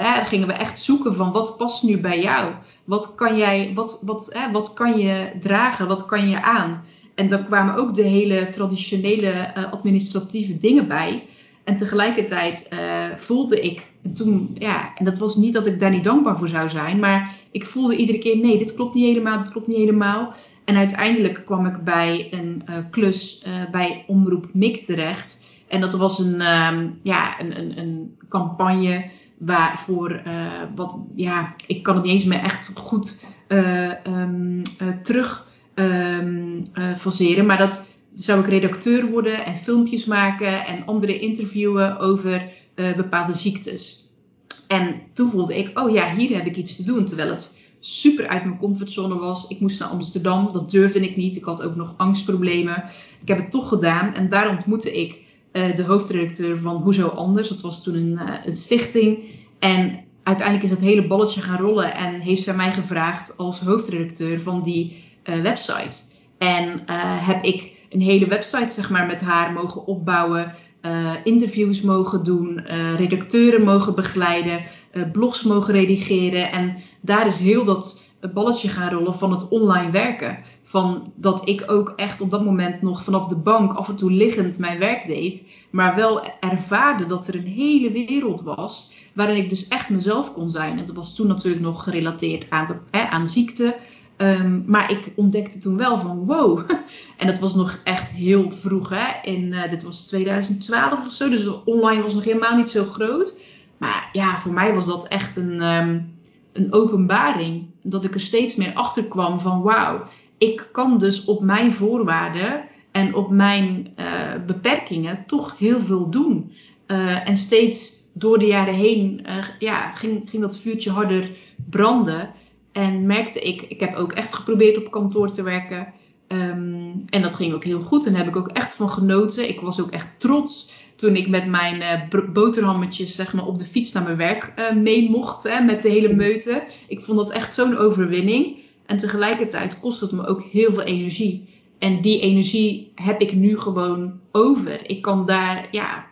Daar gingen we echt zoeken van wat past nu bij jou? Wat kan jij, wat, wat, wat kan je dragen? Wat kan je aan? En dan kwamen ook de hele traditionele administratieve dingen bij. En tegelijkertijd voelde ik en toen, ja, en dat was niet dat ik daar niet dankbaar voor zou zijn, maar ik voelde iedere keer: nee, dit klopt niet helemaal, dit klopt niet helemaal. En uiteindelijk kwam ik bij een klus bij Omroep Mik terecht. En dat was een, um, ja, een, een, een campagne waarvoor, uh, wat, ja, ik kan het niet eens meer echt goed um, terug um. Maar dat zou ik redacteur worden en filmpjes maken en anderen interviewen over bepaalde ziektes. En toen voelde ik, oh ja, hier heb ik iets te doen. Terwijl het super uit mijn comfortzone was. Ik moest naar Amsterdam, dat durfde ik niet. Ik had ook nog angstproblemen. Ik heb het toch gedaan en daar ontmoette ik uh, de hoofdredacteur van Hoezo Anders. Dat was toen een, uh, een stichting. En uiteindelijk is dat hele balletje gaan rollen en heeft zij mij gevraagd als hoofdredacteur van die uh, website. En heb ik een hele website zeg maar, met haar mogen opbouwen. Interviews mogen doen, redacteuren mogen begeleiden, uh, blogs mogen redigeren. En daar is heel dat balletje gaan rollen van het online werken. Van dat ik ook echt op dat moment nog vanaf de bank af en toe liggend mijn werk deed. Maar wel ervaarde dat er een hele wereld was waarin ik dus echt mezelf kon zijn. En dat was toen natuurlijk nog gerelateerd aan, hè, aan ziekte. Um, maar ik ontdekte toen wel van wow. En dat was nog echt heel vroeg. Hè? In, uh, dit was 2012 of zo. Dus online was nog helemaal niet zo groot. Maar ja, voor mij was dat echt een, um, een openbaring. Dat ik er steeds meer achter kwam van wauw. Ik kan dus op mijn voorwaarden en op mijn uh, beperkingen toch heel veel doen. Uh, en steeds door de jaren heen ja, ging, ging dat vuurtje harder branden. En merkte ik, ik heb ook echt geprobeerd op kantoor te werken. Um, en dat ging ook heel goed. En daar heb ik ook echt van genoten. Ik was ook echt trots toen ik met mijn boterhammetjes zeg maar, op de fiets naar mijn werk uh, mee mocht. Hè, met de hele meute. Ik vond dat echt zo'n overwinning. En tegelijkertijd kost het me ook heel veel energie. En die energie heb ik nu gewoon over. Ik kan daar ja,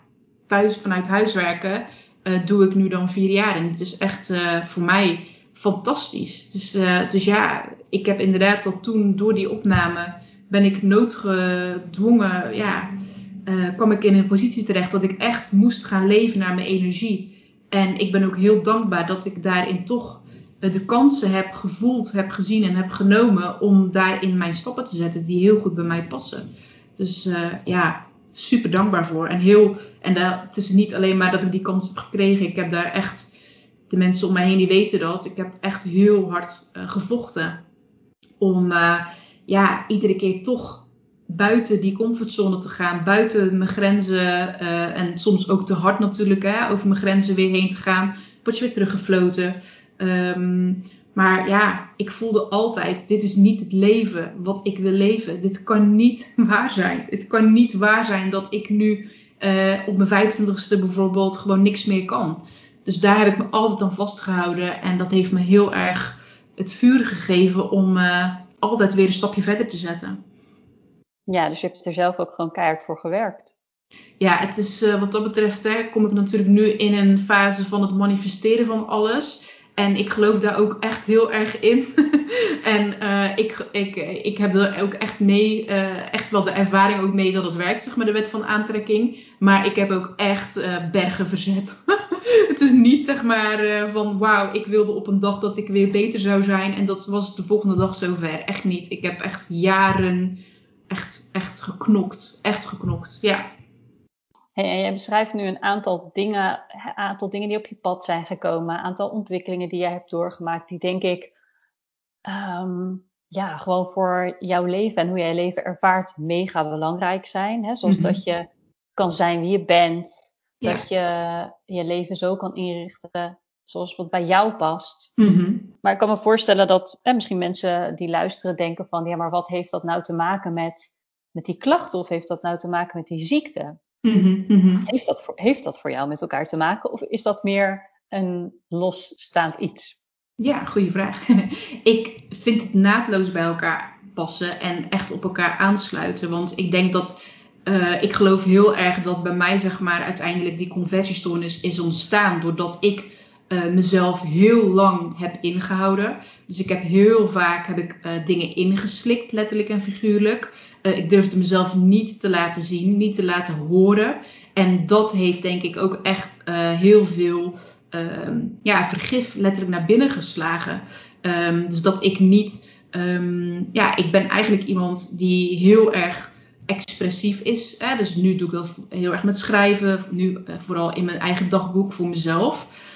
thuis vanuit huis werken. Uh, doe ik nu dan vier jaar. En het is echt voor mij fantastisch. Dus, dus ja, ik heb inderdaad dat toen door die opname ben ik noodgedwongen, ja, kwam ik in een positie terecht dat ik echt moest gaan leven naar mijn energie. En ik ben ook heel dankbaar dat ik daarin toch de kansen heb gevoeld, heb gezien en heb genomen om daarin mijn stappen te zetten die heel goed bij mij passen. Dus ja, super dankbaar voor. En heel, en dat, het is niet alleen maar dat ik die kans heb gekregen. Ik heb daar echt de mensen om mij heen die weten dat. Ik heb echt heel hard uh, gevochten om uh, ja, iedere keer toch buiten die comfortzone te gaan, buiten mijn grenzen en soms ook te hard natuurlijk, hè, over mijn grenzen weer heen te gaan. Word je weer teruggefloten. Um, maar ja, ik voelde altijd, dit is niet het leven wat ik wil leven. Dit kan niet waar zijn. Het kan niet waar zijn dat ik nu op mijn 25ste bijvoorbeeld gewoon niks meer kan. Dus daar heb ik me altijd aan vastgehouden. En dat heeft me heel erg het vuur gegeven om uh, altijd weer een stapje verder te zetten. Ja, dus je hebt er zelf ook gewoon keihard voor gewerkt. Ja, het is uh, wat dat betreft, hè, kom ik natuurlijk nu in een fase van het manifesteren van alles. En ik geloof daar ook echt heel erg in. en uh, ik, ik, ik heb er ook echt mee, uh, echt wel de ervaring ook mee dat het werkt, zeg maar, de wet van aantrekking. Maar ik heb ook echt uh, bergen verzet. het is niet, zeg maar, van wauw, ik wilde op een dag dat ik weer beter zou zijn. En dat was de volgende dag zover. Echt niet. Ik heb echt jaren echt, echt geknokt. Echt geknokt, ja. Hey, en jij beschrijft nu een aantal dingen, een aantal dingen die op je pad zijn gekomen, een aantal ontwikkelingen die jij hebt doorgemaakt, die denk ik um, ja, gewoon voor jouw leven en hoe jij je leven ervaart mega belangrijk zijn. Hè? Zoals mm -hmm. dat je kan zijn wie je bent, ja. dat je je leven zo kan inrichten zoals wat bij jou past. Mm -hmm. Maar ik kan me voorstellen dat misschien mensen die luisteren denken van ja, maar wat heeft dat nou te maken met, met die klachten of heeft dat nou te maken met die ziekte? Mm -hmm. heeft, dat voor, heeft dat voor jou met elkaar te maken? Of is dat meer een losstaand iets? Ja, goede vraag. ik vind het naadloos bij elkaar passen en echt op elkaar aansluiten. Want ik denk dat uh, ik geloof heel erg dat bij mij, zeg maar, uiteindelijk die conversiestoornis is ontstaan doordat ik uh, mezelf heel lang heb ingehouden. Dus ik heb heel vaak heb ik, uh, dingen ingeslikt, letterlijk en figuurlijk. Ik durfde mezelf niet te laten zien, niet te laten horen. En dat heeft denk ik ook echt heel veel ehm, ja, vergif letterlijk naar binnen geslagen. Um, dus dat ik niet. Um, ja, ik ben eigenlijk iemand die heel erg expressief is. Hè? Dus nu doe ik dat heel erg met schrijven. Nu uh, vooral in mijn eigen dagboek voor mezelf.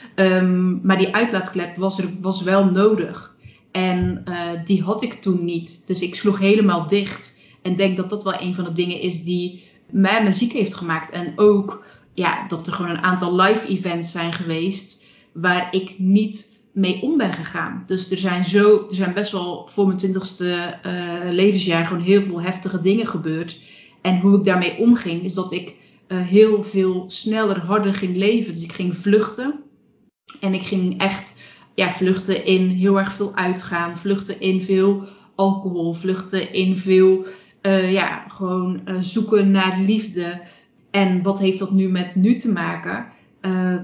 Maar die uitlaatklep was, er, was wel nodig. En die had ik toen niet. Dus ik sloeg helemaal dicht. En denk dat dat wel een van de dingen is die mij muziek heeft gemaakt. En ook ja, dat er gewoon een aantal live events zijn geweest. Waar ik niet mee om ben gegaan. Dus er zijn, zo, er zijn best wel voor mijn twintigste uh, levensjaar gewoon heel veel heftige dingen gebeurd. En hoe ik daarmee omging, is dat ik uh, heel veel sneller, harder ging leven. Dus ik ging vluchten. En ik ging echt ja, vluchten in heel erg veel uitgaan. Vluchten in veel alcohol. Vluchten in veel uh, ja, gewoon zoeken naar liefde. En wat heeft dat nu met nu te maken?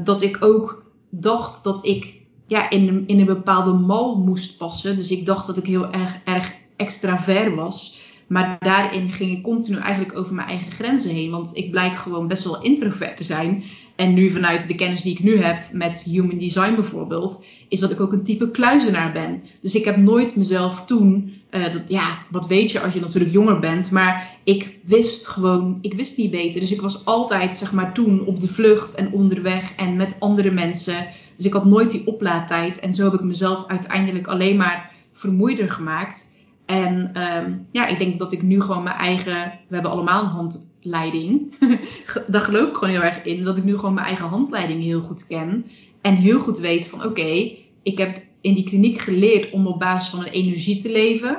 dat ik ook dacht dat ik ja, in, een, in een bepaalde mal moest passen. Dus ik dacht dat ik heel erg, erg extravert was. Maar daarin ging ik continu eigenlijk over mijn eigen grenzen heen. Want ik blijk gewoon best wel introvert te zijn. En nu vanuit de kennis die ik nu heb met human design bijvoorbeeld, is dat ik ook een type kluizenaar ben. Dus ik heb nooit mezelf toen, uh, dat, ja, wat weet je als je natuurlijk jonger bent, maar ik wist gewoon, ik wist niet beter. Dus ik was altijd, zeg maar, toen op de vlucht en onderweg en met andere mensen. Dus ik had nooit die oplaadtijd. En zo heb ik mezelf uiteindelijk alleen maar vermoeider gemaakt. En um, ja, ik denk dat ik nu gewoon mijn eigen. We hebben allemaal een handleiding. Daar geloof ik gewoon heel erg in. Dat ik nu gewoon mijn eigen handleiding heel goed ken. En heel goed weet van oké, ik heb in die kliniek geleerd om op basis van mijn energie te leven.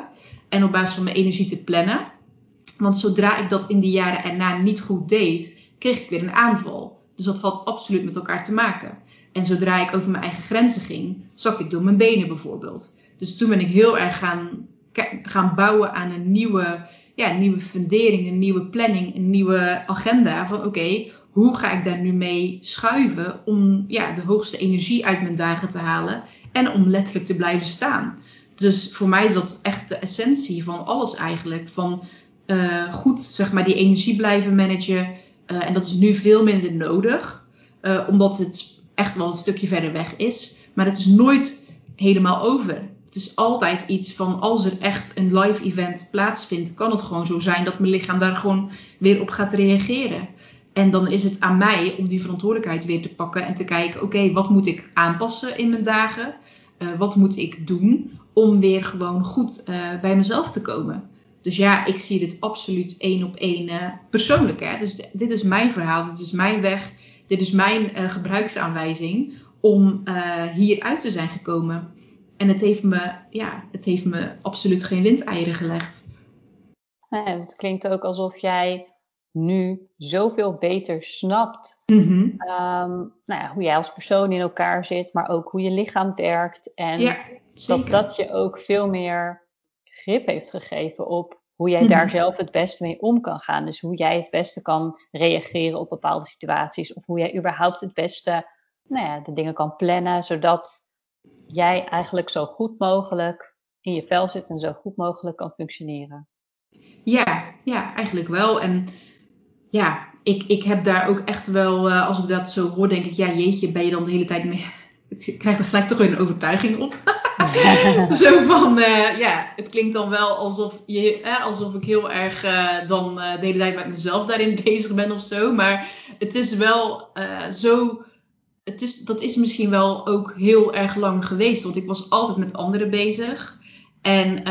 En op basis van mijn energie te plannen. Want zodra ik dat in die jaren erna niet goed deed, kreeg ik weer een aanval. Dus dat had absoluut met elkaar te maken. En zodra ik over mijn eigen grenzen ging, zakte ik door mijn benen bijvoorbeeld. Dus toen ben ik heel erg gaan, gaan bouwen aan een nieuwe, ja, nieuwe fundering, een nieuwe planning, een nieuwe agenda. Van oké, hoe ga ik daar nu mee schuiven om ja, de hoogste energie uit mijn dagen te halen en om letterlijk te blijven staan. Dus voor mij is dat echt de essentie van alles eigenlijk. Van uh, goed, zeg maar, die energie blijven managen. Uh, en dat is nu veel minder nodig. Uh, omdat het echt wel een stukje verder weg is. Maar het is nooit helemaal over. Het is altijd iets van als er echt een live event plaatsvindt, kan het gewoon zo zijn dat mijn lichaam daar gewoon weer op gaat reageren. En dan is het aan mij om die verantwoordelijkheid weer te pakken en te kijken: oké, wat moet ik aanpassen in mijn dagen? Uh, wat moet ik doen om weer gewoon goed uh, bij mezelf te komen? Dus ja, ik zie dit absoluut één op één uh, persoonlijk. Hè? Dus dit is mijn verhaal, dit is mijn weg dit is mijn gebruiksaanwijzing om uh, hier uit te zijn gekomen. En het heeft me, ja, het heeft me absoluut geen windeieren gelegd. Ja, het klinkt ook alsof jij nu zoveel beter snapt mm-hmm. um, nou ja, hoe jij als persoon in elkaar zit, maar ook hoe je lichaam werkt. En ja, dat dat je ook veel meer grip heeft gegeven op hoe jij daar mhm. zelf het beste mee om kan gaan. Dus hoe jij het beste kan reageren op bepaalde situaties. Of hoe jij überhaupt het beste nou ja, de dingen kan plannen. Zodat jij eigenlijk zo goed mogelijk in je vel zit en zo goed mogelijk kan functioneren. Ja, ja eigenlijk wel. En ja, ik, ik heb daar ook echt wel, uh, als ik dat zo hoor, denk ik, ja jeetje, ben je dan de hele tijd mee... Ik krijg er gelijk toch een overtuiging op. zo van, uh, ja, het klinkt dan wel alsof, je, eh, alsof ik heel erg uh, dan de hele tijd met mezelf daarin bezig ben of zo. Maar het is wel zo, het is, dat is misschien wel ook heel erg lang geweest. Want ik was altijd met anderen bezig. En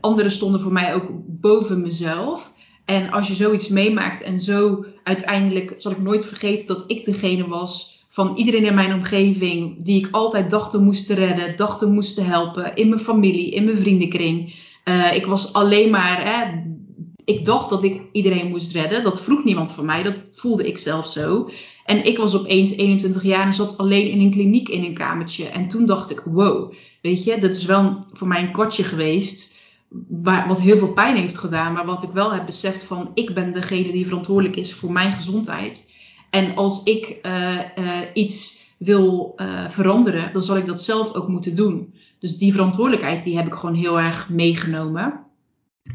anderen stonden voor mij ook boven mezelf. En als je zoiets meemaakt en zo uiteindelijk, zal ik nooit vergeten dat ik degene was van iedereen in mijn omgeving die ik altijd dacht te moesten redden, dacht te moesten helpen, in mijn familie, in mijn vriendenkring. Uh, ik was alleen maar, hè, ik dacht dat ik iedereen moest redden. Dat vroeg niemand van mij, dat voelde ik zelf zo. En ik was opeens 21 jaar en zat alleen in een kliniek in een kamertje. En toen dacht ik, wow, weet je, dat is wel voor mij een kwartje geweest. Wat heel veel pijn heeft gedaan. Maar wat ik wel heb beseft van ik ben degene die verantwoordelijk is voor mijn gezondheid. En als ik uh, uh, iets wil uh, veranderen, dan zal ik dat zelf ook moeten doen. Dus die verantwoordelijkheid die heb ik gewoon heel erg meegenomen.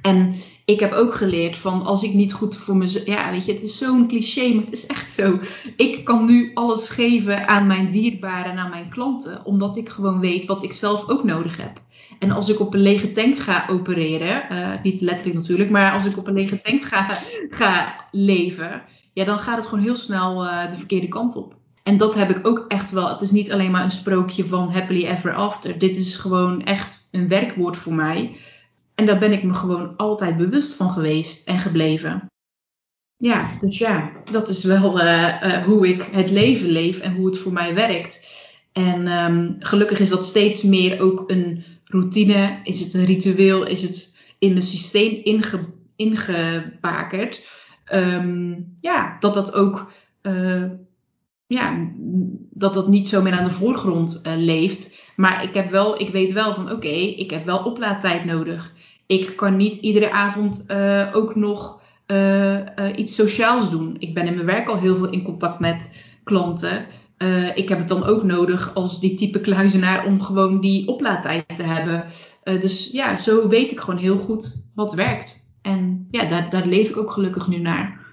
En ik heb ook geleerd van als ik niet goed voor mezelf. Ja, weet je, het is zo'n cliché, maar het is echt zo. Ik kan nu alles geven aan mijn dierbaren en aan mijn klanten, omdat ik gewoon weet wat ik zelf ook nodig heb. En als ik op een lege tank ga opereren, uh, niet letterlijk natuurlijk, maar als ik op een lege tank ga, leven, ja, dan gaat het gewoon heel snel uh, de verkeerde kant op. En dat heb ik ook echt wel. Het is niet alleen maar een sprookje van happily ever after. Dit is gewoon echt een werkwoord voor mij. En daar ben ik me gewoon altijd bewust van geweest en gebleven. Ja, dus ja, dat is wel uh, uh, hoe ik het leven leef en hoe het voor mij werkt. En um, gelukkig is dat steeds meer ook een routine. Is het een ritueel? Is het in mijn systeem inge, ingebakerd? Um, ja, dat dat ook. Uh, ja, dat dat niet zo meer aan de voorgrond leeft. Maar ik, heb wel, ik weet wel van oké, ik heb wel oplaadtijd nodig. Ik kan niet iedere avond uh, ook nog uh, iets sociaals doen. Ik ben in mijn werk al heel veel in contact met klanten. ik heb het dan ook nodig als die type kluizenaar om gewoon die oplaadtijd te hebben. dus ja, zo weet ik gewoon heel goed wat werkt. En ja, daar, daar leef ik ook gelukkig nu naar.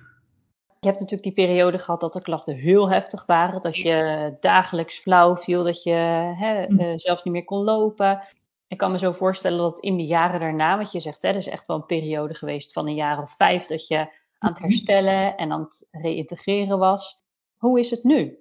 Je hebt natuurlijk die periode gehad dat de klachten heel heftig waren. Dat je dagelijks flauw viel, dat je hè, uh, zelfs niet meer kon lopen. Ik kan me zo voorstellen dat in de jaren daarna, wat je zegt, hè, er is echt wel een periode geweest van een jaar of vijf dat je aan het herstellen en aan het reïntegreren was. Hoe is het nu?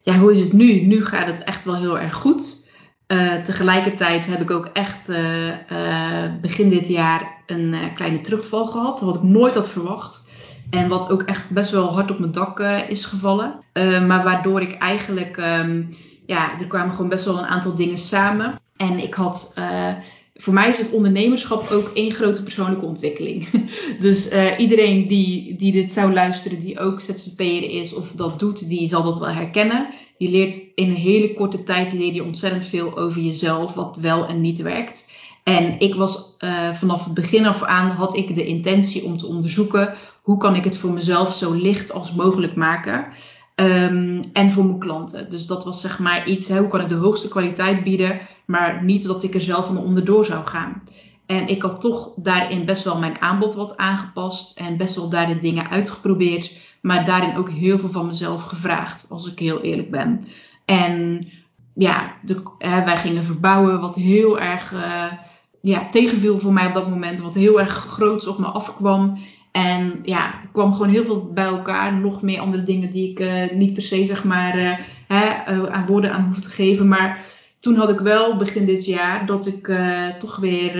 Ja, hoe is het nu? Nu gaat het echt wel heel erg goed. Uh, tegelijkertijd heb ik ook echt uh, uh, begin dit jaar een kleine terugval gehad. Wat ik nooit had verwacht. En wat ook echt best wel hard op mijn dak is gevallen. maar waardoor ik eigenlijk, um, ja, er kwamen gewoon best wel een aantal dingen samen. En ik had, uh, voor mij is het ondernemerschap ook één grote persoonlijke ontwikkeling. dus iedereen die, die dit zou luisteren, die ook ZZP'er is of dat doet, die zal dat wel herkennen. Je leert in een hele korte tijd leer je ontzettend veel over jezelf, wat wel en niet werkt. En ik was vanaf het begin af aan had ik de intentie om te onderzoeken hoe kan ik het voor mezelf zo licht als mogelijk maken. Um, en voor mijn klanten. Dus dat was zeg maar iets, hoe kan ik de hoogste kwaliteit bieden, maar niet dat ik er zelf van onderdoor zou gaan. En ik had toch daarin best wel mijn aanbod wat aangepast en best wel daarin dingen uitgeprobeerd, maar daarin ook heel veel van mezelf gevraagd, als ik heel eerlijk ben. En ja, de, hè, wij gingen verbouwen, wat heel erg uh, ja, tegenviel voor mij op dat moment, wat heel erg groots op me afkwam. En ja, er kwam gewoon heel veel bij elkaar. Nog meer andere dingen die ik uh, niet per se zeg maar uh, hè, uh, aan woorden aan hoef te geven. Maar toen had ik wel begin dit jaar dat ik toch weer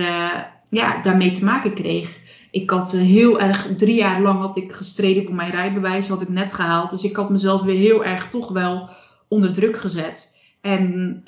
ja, daarmee te maken kreeg. Ik had heel erg, drie jaar lang had ik gestreden voor mijn rijbewijs. Had ik net gehaald. Dus ik had mezelf weer heel erg toch wel onder druk gezet. En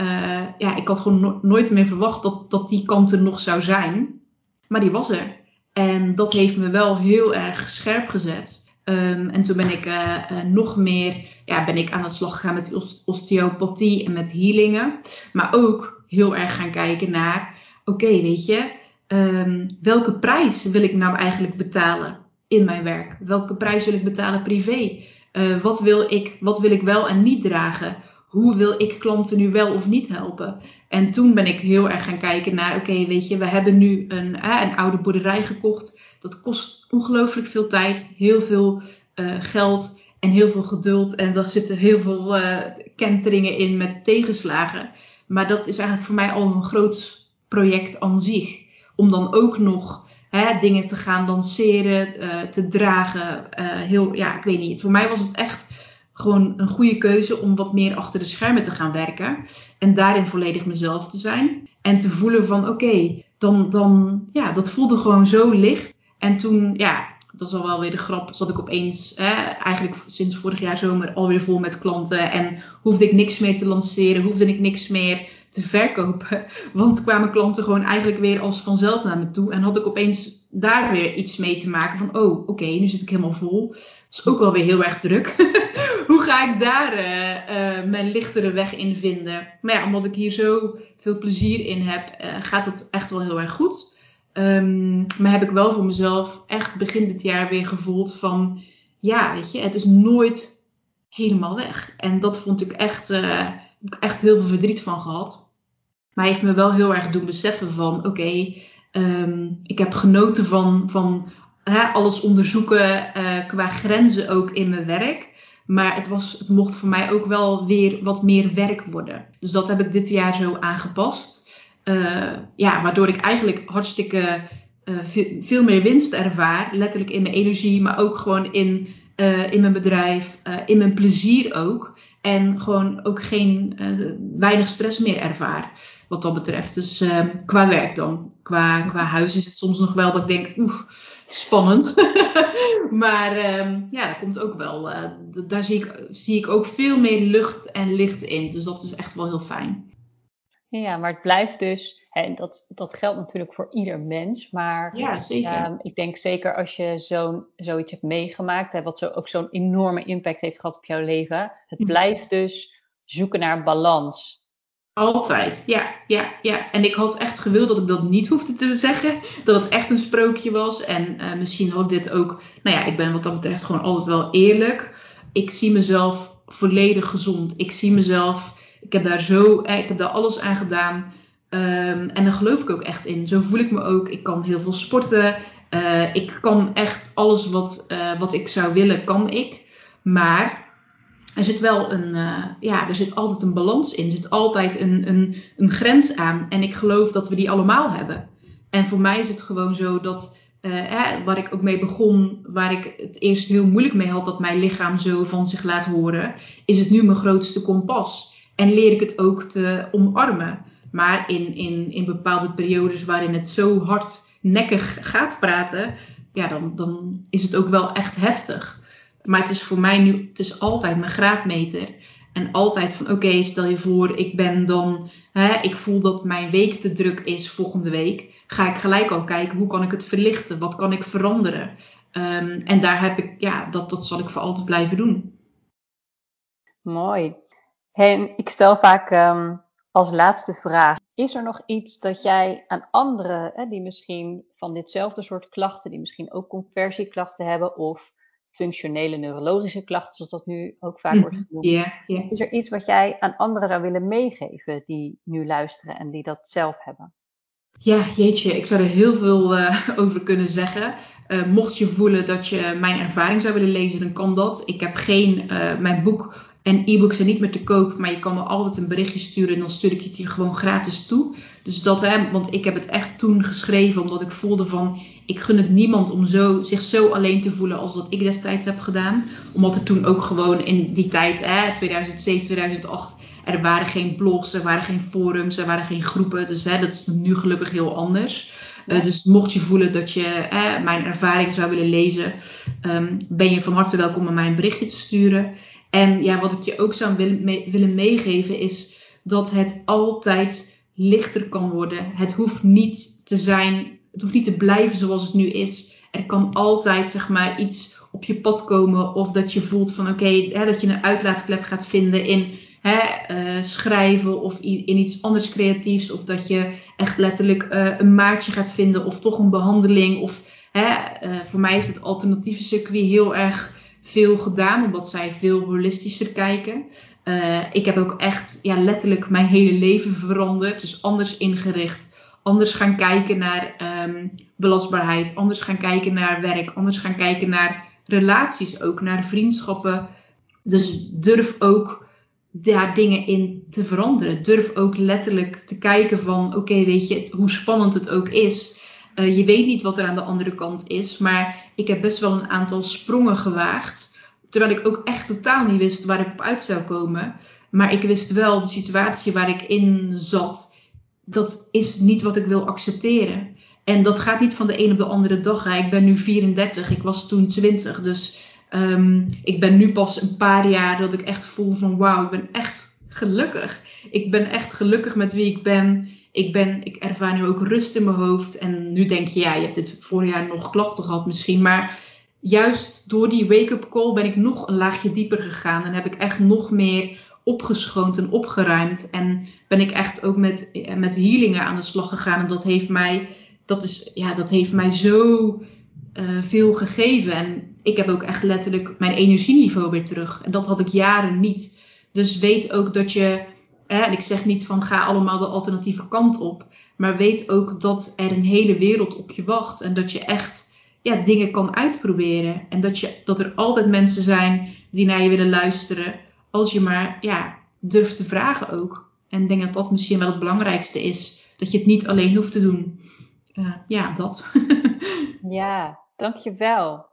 ja, ik had gewoon no nooit meer verwacht dat, dat die kant er nog zou zijn. Maar die was er. En dat heeft me wel heel erg scherp gezet. Um, en toen ben ik uh, uh, nog meer ja, ben ik aan de slag gegaan met osteopathie en met healingen. Maar ook heel erg gaan kijken naar, oké, weet je, um, welke prijs wil ik nou eigenlijk betalen in mijn werk? Welke prijs wil ik betalen privé? Uh, wat, wil ik, wat wil ik wel en niet dragen? Hoe wil ik klanten nu wel of niet helpen? En toen ben ik heel erg gaan kijken naar, oké, weet je, we hebben nu een, een oude boerderij gekocht. Dat kost ongelooflijk veel tijd, heel veel uh, geld en heel veel geduld. En daar zitten heel veel uh, kenteringen in met tegenslagen. Maar dat is eigenlijk voor mij al een groot project aan zich. Om dan ook nog hè, dingen te gaan lanceren, te dragen. heel, ja, ik weet niet. Voor mij was het echt gewoon een goede keuze om wat meer achter de schermen te gaan werken. En daarin volledig mezelf te zijn. En te voelen van oké, dan, dan, ja, dat voelde gewoon zo licht. En toen, ja, dat is al wel weer de grap, zat ik opeens, eigenlijk sinds vorig jaar zomer, alweer vol met klanten. En hoefde ik niks meer te lanceren, hoefde ik niks meer te verkopen. Want kwamen klanten gewoon eigenlijk weer als vanzelf naar me toe. En had ik opeens daar weer iets mee te maken van, oh, oké, nu zit ik helemaal vol. Dat is ook wel weer heel erg druk. Hoe ga ik daar uh, uh, mijn lichtere weg in vinden? Maar ja, omdat ik hier zo veel plezier in heb, uh, gaat het echt wel heel erg goed. Ehm, maar heb ik wel voor mezelf echt begin dit jaar weer gevoeld van, ja, weet je, het is nooit helemaal weg. En dat vond ik echt, uh, echt heel veel verdriet van gehad. Maar heeft me wel heel erg doen beseffen van, oké, ehm, ik heb genoten van, van hè, alles onderzoeken uh, qua grenzen ook in mijn werk. Maar het, was, het mocht voor mij ook wel weer wat meer werk worden. Dus dat heb ik dit jaar zo aangepast. Uh, ja, waardoor ik eigenlijk hartstikke uh, veel, meer winst ervaar. Letterlijk in mijn energie, maar ook gewoon in, in mijn bedrijf, in mijn plezier ook. En gewoon ook geen, weinig stress meer ervaar. Wat dat betreft. Dus qua werk dan. Qua, qua huis is het soms nog wel dat ik denk, oeh, spannend. maar um, ja, dat komt ook wel. daar zie ik, zie ik ook veel meer lucht en licht in. Dus dat is echt wel heel fijn. Ja, maar het blijft dus, en dat, dat geldt natuurlijk voor ieder mens, maar ja, zeker. Um, ik denk zeker als je zo'n, zoiets hebt meegemaakt, hè, wat zo, ook zo'n enorme impact heeft gehad op jouw leven, het Mhm. blijft dus zoeken naar balans. Altijd, ja, ja, ja. En ik had echt gewild dat ik dat niet hoefde te zeggen. Dat het echt een sprookje was. En uh, misschien had dit ook. Nou ja, ik ben wat dat betreft gewoon altijd wel eerlijk. Ik zie mezelf volledig gezond. Ik zie mezelf. Ik heb daar zo. Eh, ik heb daar alles aan gedaan. Um, en daar geloof ik ook echt in. Zo voel ik me ook. Ik kan heel veel sporten. Uh, ik kan echt alles wat, wat ik zou willen, kan ik. Maar er zit wel een, uh, ja, er zit altijd een balans in. Er zit altijd een, een, een grens aan. En ik geloof dat we die allemaal hebben. En voor mij is het gewoon zo dat, hè, waar ik ook mee begon, waar ik het eerst heel moeilijk mee had dat mijn lichaam zo van zich laat horen, is het nu mijn grootste kompas. En leer ik het ook te omarmen. Maar in, in, in bepaalde periodes waarin het zo hardnekkig gaat praten, ja, dan, dan is het ook wel echt heftig. Maar het is voor mij nu, het is altijd mijn graadmeter. En altijd van, oké, stel je voor, ik ben dan, hè, ik voel dat mijn week te druk is volgende week. Ga ik gelijk al kijken, hoe kan ik het verlichten? Wat kan ik veranderen? Um, en daar heb ik, ja, dat, dat zal ik voor altijd blijven doen. Mooi. En ik stel vaak um, als laatste vraag, is er nog iets dat jij aan anderen, hè, die misschien van ditzelfde soort klachten, die misschien ook conversieklachten hebben of functionele neurologische klachten, zoals dat nu ook vaak wordt genoemd. Yeah, yeah. Is er iets wat jij aan anderen zou willen meegeven die nu luisteren en die dat zelf hebben? Ja, jeetje, ik zou er heel veel uh, over kunnen zeggen. Uh, mocht je voelen dat je mijn ervaring zou willen lezen, dan kan dat. Ik heb geen, uh, mijn boek en e-books zijn niet meer te koop, maar je kan me altijd een berichtje sturen en dan stuur ik het je gewoon gratis toe. Dus dat, hè, want ik heb het echt toen geschreven omdat ik voelde van, ik gun het niemand om zo, zich zo alleen te voelen als wat ik destijds heb gedaan. Omdat er toen ook gewoon in die tijd, hè, 2007, 2008, er waren geen blogs, er waren geen forums, er waren geen groepen. Dus hè, dat is nu gelukkig heel anders. Ja. Uh, dus mocht je voelen dat je eh, mijn ervaring zou willen lezen, um, ben je van harte welkom om mij een berichtje te sturen. En ja, wat ik je ook zou willen, willen meegeven is dat het altijd lichter kan worden. Het hoeft niet te zijn, het hoeft niet te blijven zoals het nu is. Er kan altijd zeg maar iets op je pad komen of dat je voelt van oké, dat je een uitlaatklep gaat vinden in hè, uh, schrijven of in iets anders creatiefs. Of dat je echt letterlijk uh, een maatje gaat vinden of toch een behandeling. Of hè, uh, voor mij heeft het alternatieve circuit heel erg veel gedaan, omdat zij veel holistischer kijken. Uh, ik heb ook echt ja, letterlijk mijn hele leven veranderd. Dus anders ingericht. Anders gaan kijken naar um, belastbaarheid. Anders gaan kijken naar werk. Anders gaan kijken naar relaties ook. Naar vriendschappen. Dus durf ook daar dingen in te veranderen. Durf ook letterlijk te kijken van oké, weet je, hoe spannend het ook is. Uh, je weet niet wat er aan de andere kant is. Maar ik heb best wel een aantal sprongen gewaagd. Terwijl ik ook echt totaal niet wist waar ik op uit zou komen. Maar ik wist wel de situatie waar ik in zat. Dat is niet wat ik wil accepteren. En dat gaat niet van de een op de andere dag. Ik ben nu 34, ik was toen 20. Dus um, ik ben nu pas een paar jaar dat ik echt voel van wauw, ik ben echt gelukkig. Ik ben echt gelukkig met wie ik ben. Ik, ben, ik ervaar nu ook rust in mijn hoofd. En nu denk je, ja, je hebt dit vorig jaar nog klachten gehad misschien. Maar juist door die wake-up call ben ik nog een laagje dieper gegaan. En heb ik echt nog meer opgeschoond en opgeruimd. En ben ik echt ook met, met healingen aan de slag gegaan. En dat heeft mij dat, is, ja, dat heeft mij zo uh, veel gegeven. En ik heb ook echt letterlijk mijn energieniveau weer terug. En dat had ik jaren niet. Dus weet ook dat je, en ik zeg niet van ga allemaal de alternatieve kant op. Maar weet ook dat er een hele wereld op je wacht. En dat je echt ja, dingen kan uitproberen. En dat, je, dat er altijd mensen zijn die naar je willen luisteren. Als je maar ja, durft te vragen ook. En ik denk dat dat misschien wel het belangrijkste is. Dat je het niet alleen hoeft te doen. Uh, ja, dat. ja, dankjewel.